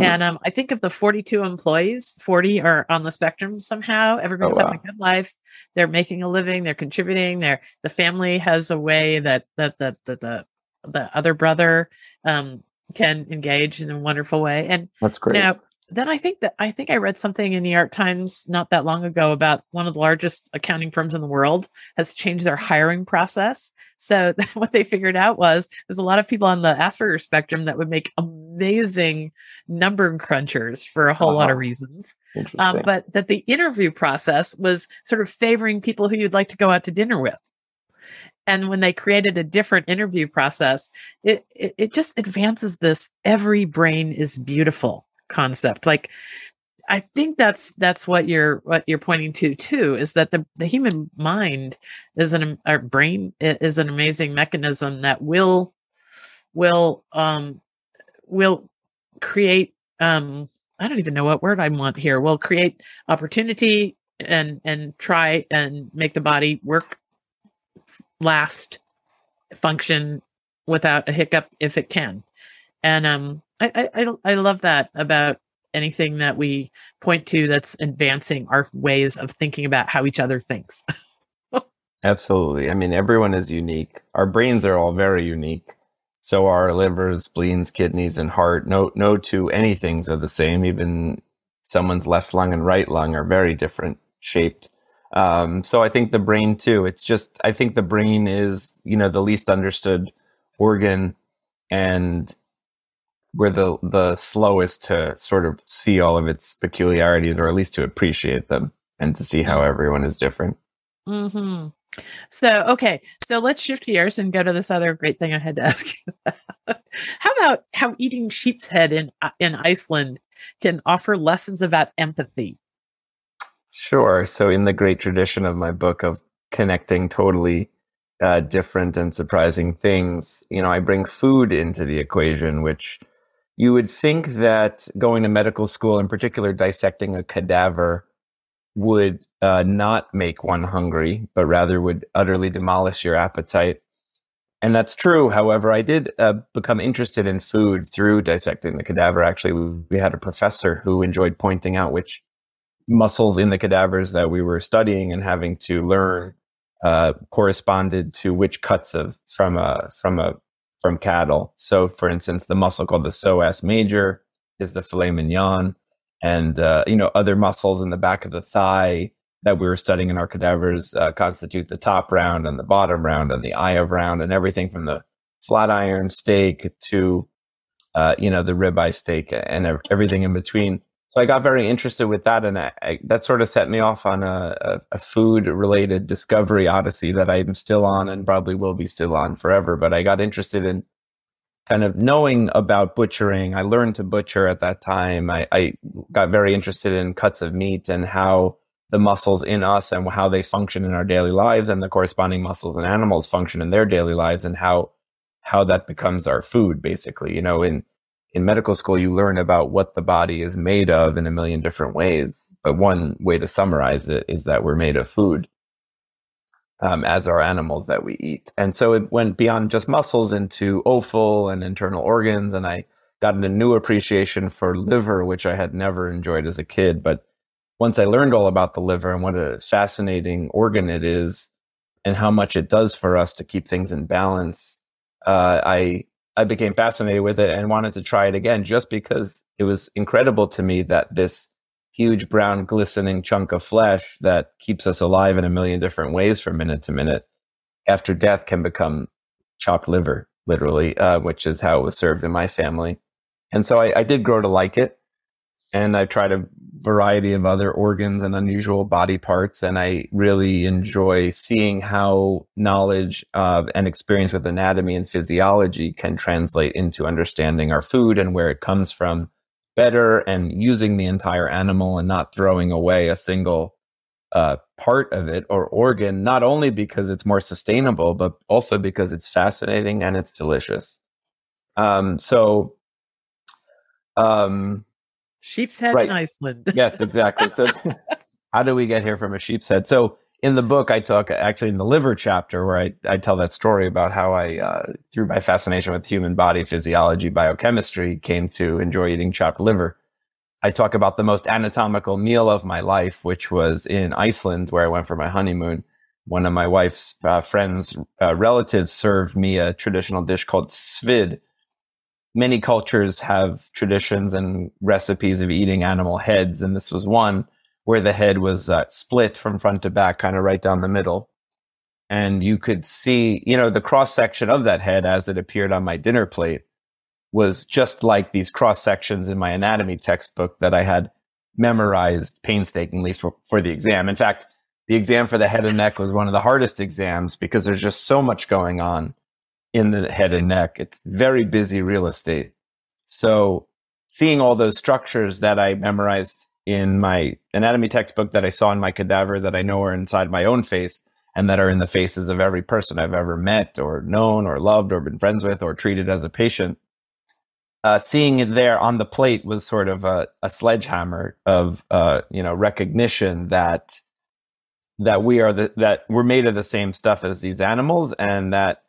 mm. and um, I think of the 42 employees, 40 are on the spectrum somehow. Everybody's oh, wow. having a good life. They're making a living. They're contributing. They're, the family has a way that, that, that, that the, the other brother, um, can engage in a wonderful way. And that's great. You know, then I think that I think I read something in the New York Times not that long ago about one of the largest accounting firms in the world has changed their hiring process. So [laughs] what they figured out was there's a lot of people on the Asperger spectrum that would make amazing number crunchers for a whole uh-huh. lot of uh-huh. reasons. Um, but that the interview process was sort of favoring people who you'd like to go out to dinner with. and when they created a different interview process, it, it, it just advances this every brain is beautiful concept. Like I think that's that's what you're what you're pointing to too is that the the human mind is an our brain is an amazing mechanism that will will um will create um I don't even know what word I want here. Will create opportunity and and try and make the body work last function without a hiccup if it can. And um I I I love that about anything that we point to that's advancing our ways of thinking about how each other thinks. [laughs] Absolutely. I mean, everyone is unique. Our brains are all very unique. So our livers, spleens, kidneys, and heart, no, no two anythings are the same. Even someone's left lung and right lung are very different shaped. Um, so I think the brain too. It's just I think the brain is you know the least understood organ, and we're the the slowest to sort of see all of its peculiarities, or at least to appreciate them and to see how mm-hmm. everyone is different. Hmm. So okay, so let's shift gears and go to this other great thing I had to [laughs] ask you. how about how eating sheep's head in uh, in Iceland can offer lessons about empathy? Sure. So, in the great tradition of my book of connecting totally uh, different and surprising things, you know, I bring food into the equation, which you would think that going to medical school, in particular, dissecting a cadaver, would uh, not make one hungry, but rather would utterly demolish your appetite. And that's true. However, I did uh, become interested in food through dissecting the cadaver. Actually, we, had a professor who enjoyed pointing out which muscles in the cadavers that we were studying and having to learn uh, corresponded to which cuts of from a from a from cattle. So, for instance, the muscle called the psoas major is the filet mignon, and uh, you know other muscles in the back of the thigh that we were studying in our cadavers uh, constitute the top round and the bottom round and the eye of round and everything from the flat iron steak to uh, you know the ribeye steak and everything in between. So I got very interested with that, and I, I, that sort of set me off on a, a, a food-related discovery odyssey that I'm still on and probably will be still on forever. But I got interested in kind of knowing about butchering. I learned to butcher at that time. I, I got very interested in cuts of meat and how the muscles in us and how they function in our daily lives, and the corresponding muscles in animals function in their daily lives, and how how that becomes our food, basically. You know, in in medical school, you learn about what the body is made of in a million different ways. But one way to summarize it is that we're made of food, um, as are animals that we eat. And so it went beyond just muscles into offal and internal organs. And I got a new appreciation for liver, which I had never enjoyed as a kid. But once I learned all about the liver and what a fascinating organ it is and how much it does for us to keep things in balance, uh, I I became fascinated with it and wanted to try it again just because it was incredible to me that this huge brown glistening chunk of flesh that keeps us alive in a million different ways from minute to minute after death can become chopped liver, literally, uh, which is how it was served in my family. And so I, I did grow to like it and I tried a variety of other organs and unusual body parts. And I really enjoy seeing how knowledge of and experience with anatomy and physiology can translate into understanding our food and where it comes from better and using the entire animal and not throwing away a single uh, part of it or organ, not only because it's more sustainable, but also because it's fascinating and it's delicious. Um, so, um, Sheep's head right. in Iceland. [laughs] yes, exactly. So, how do we get here from a sheep's head? So, in the book, I talk actually in the liver chapter where I, I tell that story about how I, uh, through my fascination with human body physiology, biochemistry, came to enjoy eating chopped liver. I talk about the most anatomical meal of my life, which was in Iceland, where I went for my honeymoon. One of my wife's uh, friends' uh, relatives served me a traditional dish called svid, many cultures have traditions and recipes of eating animal heads, and this was one where the head was uh, split from front to back, kind of right down the middle. And you could see, you know, the cross section of that head as it appeared on my dinner plate was just like these cross sections in my anatomy textbook that I had memorized painstakingly for, for the exam. In fact, the exam for the head and neck was one of the hardest exams because there's just so much going on in the head and neck. It's very busy real estate. So seeing all those structures that I memorized in my anatomy textbook that I saw in my cadaver that I know are inside my own face and that are in the faces of every person I've ever met or known or loved or been friends with or treated as a patient. Uh, seeing it there on the plate was sort of a, a sledgehammer of, uh, you know, recognition that, that we are the, that we're made of the same stuff as these animals and that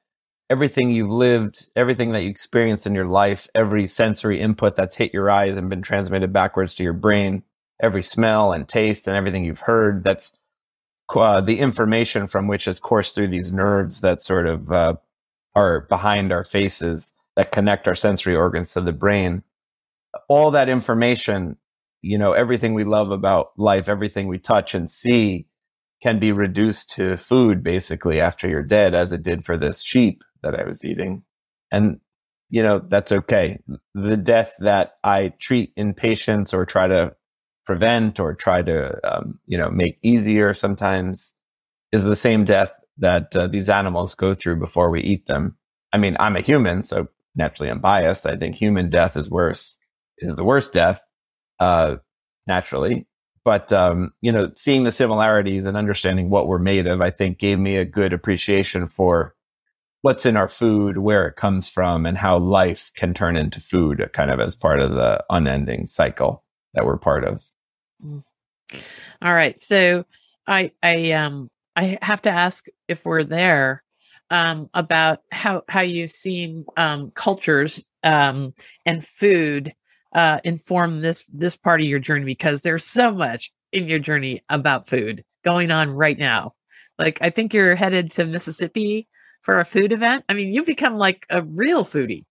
everything you've lived, everything that you experienced in your life, every sensory input that's hit your eyes and been transmitted backwards to your brain, every smell and taste and everything you've heard, that's uh, the information from which has coursed through these nerves that sort of uh, are behind our faces that connect our sensory organs to the brain. All that information, you know, everything we love about life, everything we touch and see can be reduced to food basically after you're dead, as it did for this sheep that I was eating. And, you know, that's okay. The death that I treat in patients or try to prevent or try to um, you know make easier sometimes is the same death that uh, these animals go through before we eat them. I mean, I'm a human, so naturally I'm biased. I think human death is worse, is the worst death, uh, naturally. But um, you know, seeing the similarities and understanding what we're made of, I think gave me a good appreciation for what's in our food, where it comes from, and how life can turn into food, kind of as part of the unending cycle that we're part of. Mm. All right. So I I um I have to ask if we're there um about how how you've seen um cultures um and food uh inform this this part of your journey because there's so much in your journey about food going on right now. Like I think you're headed to Mississippi for a food event. I mean, you've become like a real foodie.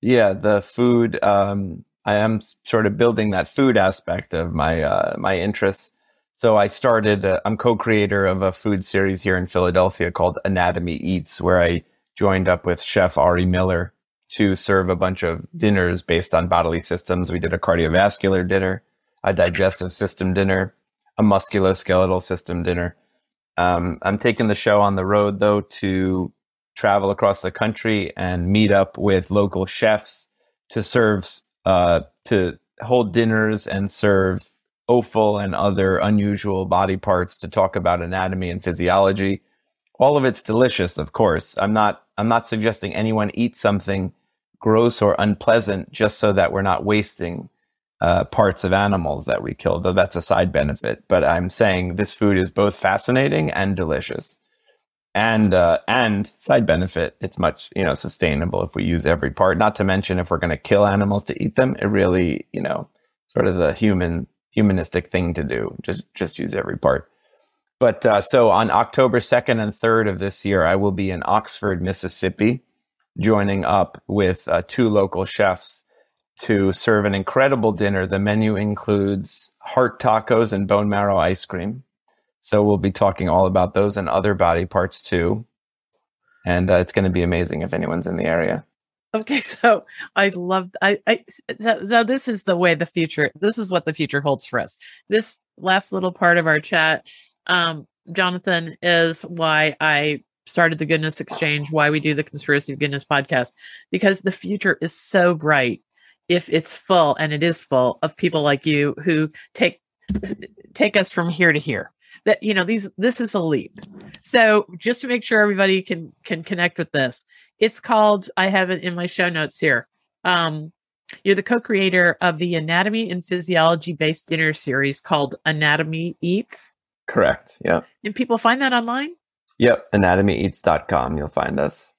Yeah, the food um I am sort of building that food aspect of my uh, my interests. So I started. Uh, I'm co-creator of a food series here in Philadelphia called Anatomy Eats, where I joined up with Chef Ari Miller to serve a bunch of dinners based on bodily systems. We did a cardiovascular dinner, a digestive system dinner, a musculoskeletal system dinner. Um, I'm taking the show on the road though to travel across the country and meet up with local chefs to serve uh, to hold dinners and serve offal and other unusual body parts to talk about anatomy and physiology. All of it's delicious, of course. I'm not I'm not suggesting anyone eat something gross or unpleasant just so that we're not wasting uh, parts of animals that we kill, though that's a side benefit. But I'm saying this food is both fascinating and delicious and uh, and side benefit, it's much you know sustainable if we use every part. Not to mention if we're going to kill animals to eat them, it really you know sort of the human humanistic thing to do. Just just use every part. But uh, so on October second and third of this year, I will be in Oxford, Mississippi, joining up with uh, two local chefs to serve an incredible dinner. The menu includes heart tacos and bone marrow ice cream so we'll be talking all about those and other body parts too. And uh, it's going to be amazing if anyone's in the area. Okay, so I love I, I so, so, this is the way the future. This is what the future holds for us. This last little part of our chat, um, Jonathan, is why I started the Goodness Exchange. Why we do the Conspiracy of Goodness podcast because the future is so bright if it's full, and it is full of people like you who take take us from here to here that you know these this is a leap. So just to make sure everybody can can connect with this it's called i have it in my show notes here. Um you're the co-creator of the anatomy and physiology based dinner series called anatomy eats. Correct. Yeah and people find that online? Yep. anatomyeats.com you'll find us.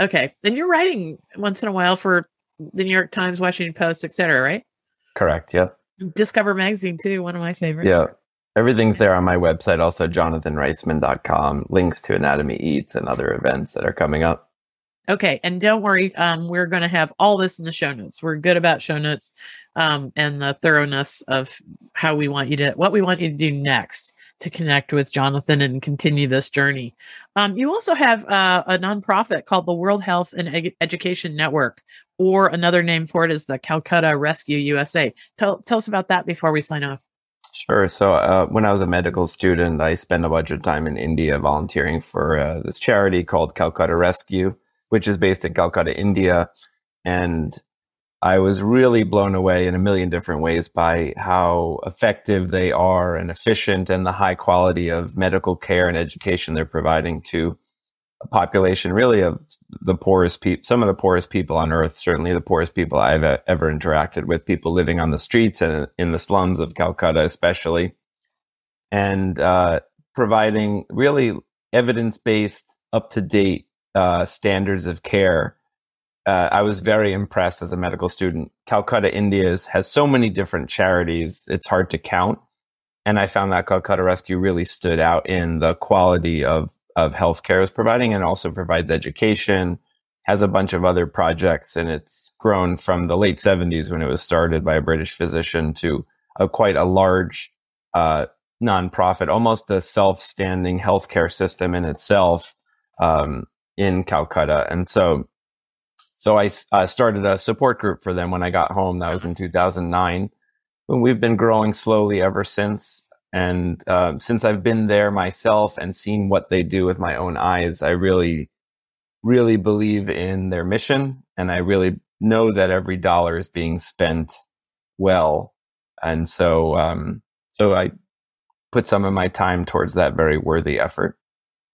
Okay. And you're writing once in a while for the new york times washington post etc right? Correct. Yeah discover magazine too one of my favorites. Yeah Everything's there on my website, also jonathanreisman.com, links to Anatomy Eats and other events that are coming up. Okay, and don't worry, um, we're going to have all this in the show notes. We're good about show notes um, and the thoroughness of how we want you to, what we want you to do next to connect with Jonathan and continue this journey. Um, you also have uh, a nonprofit called the World Health and Ed- Education Network, or another name for it is the Calcutta Rescue USA. Tell, tell us about that before we sign off. Sure. So uh, when I was a medical student, I spent a bunch of time in India volunteering for uh, this charity called Calcutta Rescue, which is based in Calcutta, India. And I was really blown away in a million different ways by how effective they are and efficient and the high quality of medical care and education they're providing to population really of the poorest people, some of the poorest people on earth, certainly the poorest people I've ever interacted with, people living on the streets and in the slums of Calcutta, especially, and uh, providing really evidence based, up to date uh, standards of care. Uh, I was very impressed as a medical student. Calcutta, India has so many different charities, it's hard to count. And I found that Calcutta Rescue really stood out in the quality of of healthcare is providing and also provides education, has a bunch of other projects, and it's grown from the late 70s when it was started by a British physician to a quite a large uh, nonprofit, almost a self-standing healthcare system in itself um, in Calcutta. And so, so I uh, started a support group for them when I got home. That was in 2009. And we've been growing slowly ever since. And uh, since I've been there myself and seen what they do with my own eyes, I really, really believe in their mission. And I really know that every dollar is being spent well. And so, um, so I put some of my time towards that very worthy effort.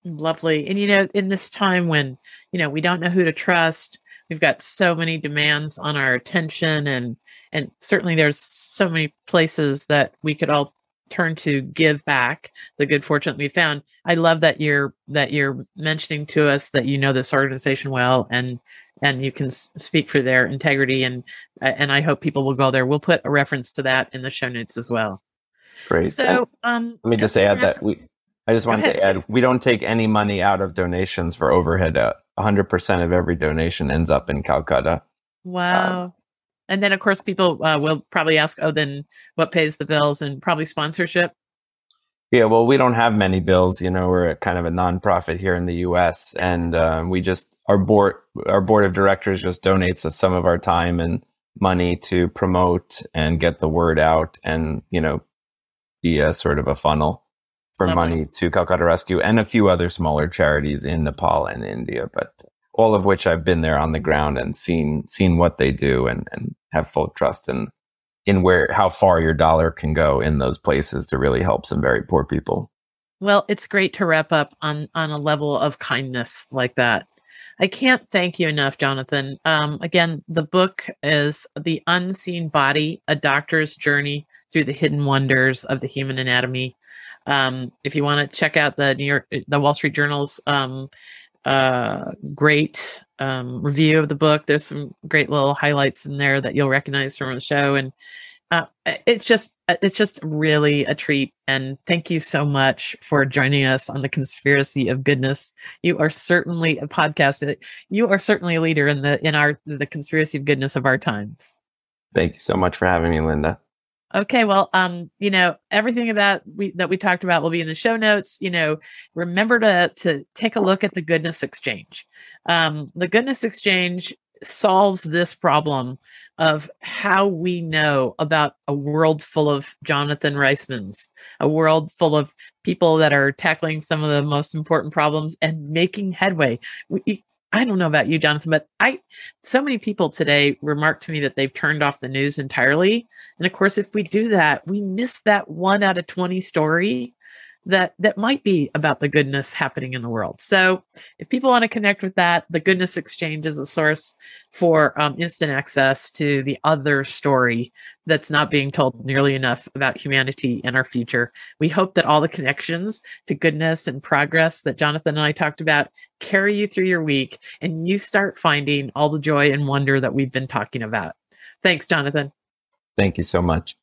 Lovely. And, you know, in this time when, you know, we don't know who to trust, we've got so many demands on our attention and, and certainly there's so many places that we could all turn to give back the good fortune that we found. I love that you're that you're mentioning to us that you know this organization well and and you can speak for their integrity and and I hope people will go there. We'll put a reference to that in the show notes as well. Great. So, um, let me just add that we. I just wanted to add we don't take any money out of donations for overhead. Uh, 100% of every donation ends up in Calcutta. Wow. Um, and then, of course, people uh, will probably ask, oh, then what pays the bills and probably sponsorship? Yeah, well, we don't have many bills. You know, we're kind of a nonprofit here in the U.S., and um, we just our board our board of directors just donates us some of our time and money to promote and get the word out, and you know, be a sort of a funnel for Lovely. money to Calcutta Rescue and a few other smaller charities in Nepal and India. But all of which I've been there on the ground and seen seen what they do and, and have full trust in in where how far your dollar can go in those places to really help some very poor people. Well, it's great to wrap up on on a level of kindness like that. I can't thank you enough, Jonathan. Um, again, the book is The Unseen Body A Doctor's Journey Through the Hidden Wonders of the Human Anatomy. Um, if you want to check out the New York, the Wall Street Journal's um, uh, great um, review of the book. There's some great little highlights in there that you'll recognize from the show, and uh, it's just uh, it's just really a treat. And thank you so much for joining us on the conspiracy of goodness. You are certainly a podcast. You are certainly a leader in the in our the conspiracy of goodness of our times. Thank you so much for having me, Linda. Okay, well, um, you know, everything about we that we talked about will be in the show notes. You know, remember to to take a look at the Goodness Exchange. Um, the Goodness Exchange solves this problem of how we know about a world full of Jonathan Reismans, a world full of people that are tackling some of the most important problems and making headway. We, I don't know about you, Jonathan, but I so many people today remark to me that they've turned off the news entirely. And of course, if we do that, we miss that one out of 20 story that that might be about the goodness happening in the world. So if people want to connect with that, the Goodness Exchange is a source for um, instant access to the other story that's not being told nearly enough about humanity and our future. We hope that all the connections to goodness and progress that Jonathan and I talked about carry you through your week and you start finding all the joy and wonder that we've been talking about. Thanks, Jonathan. Thank you so much.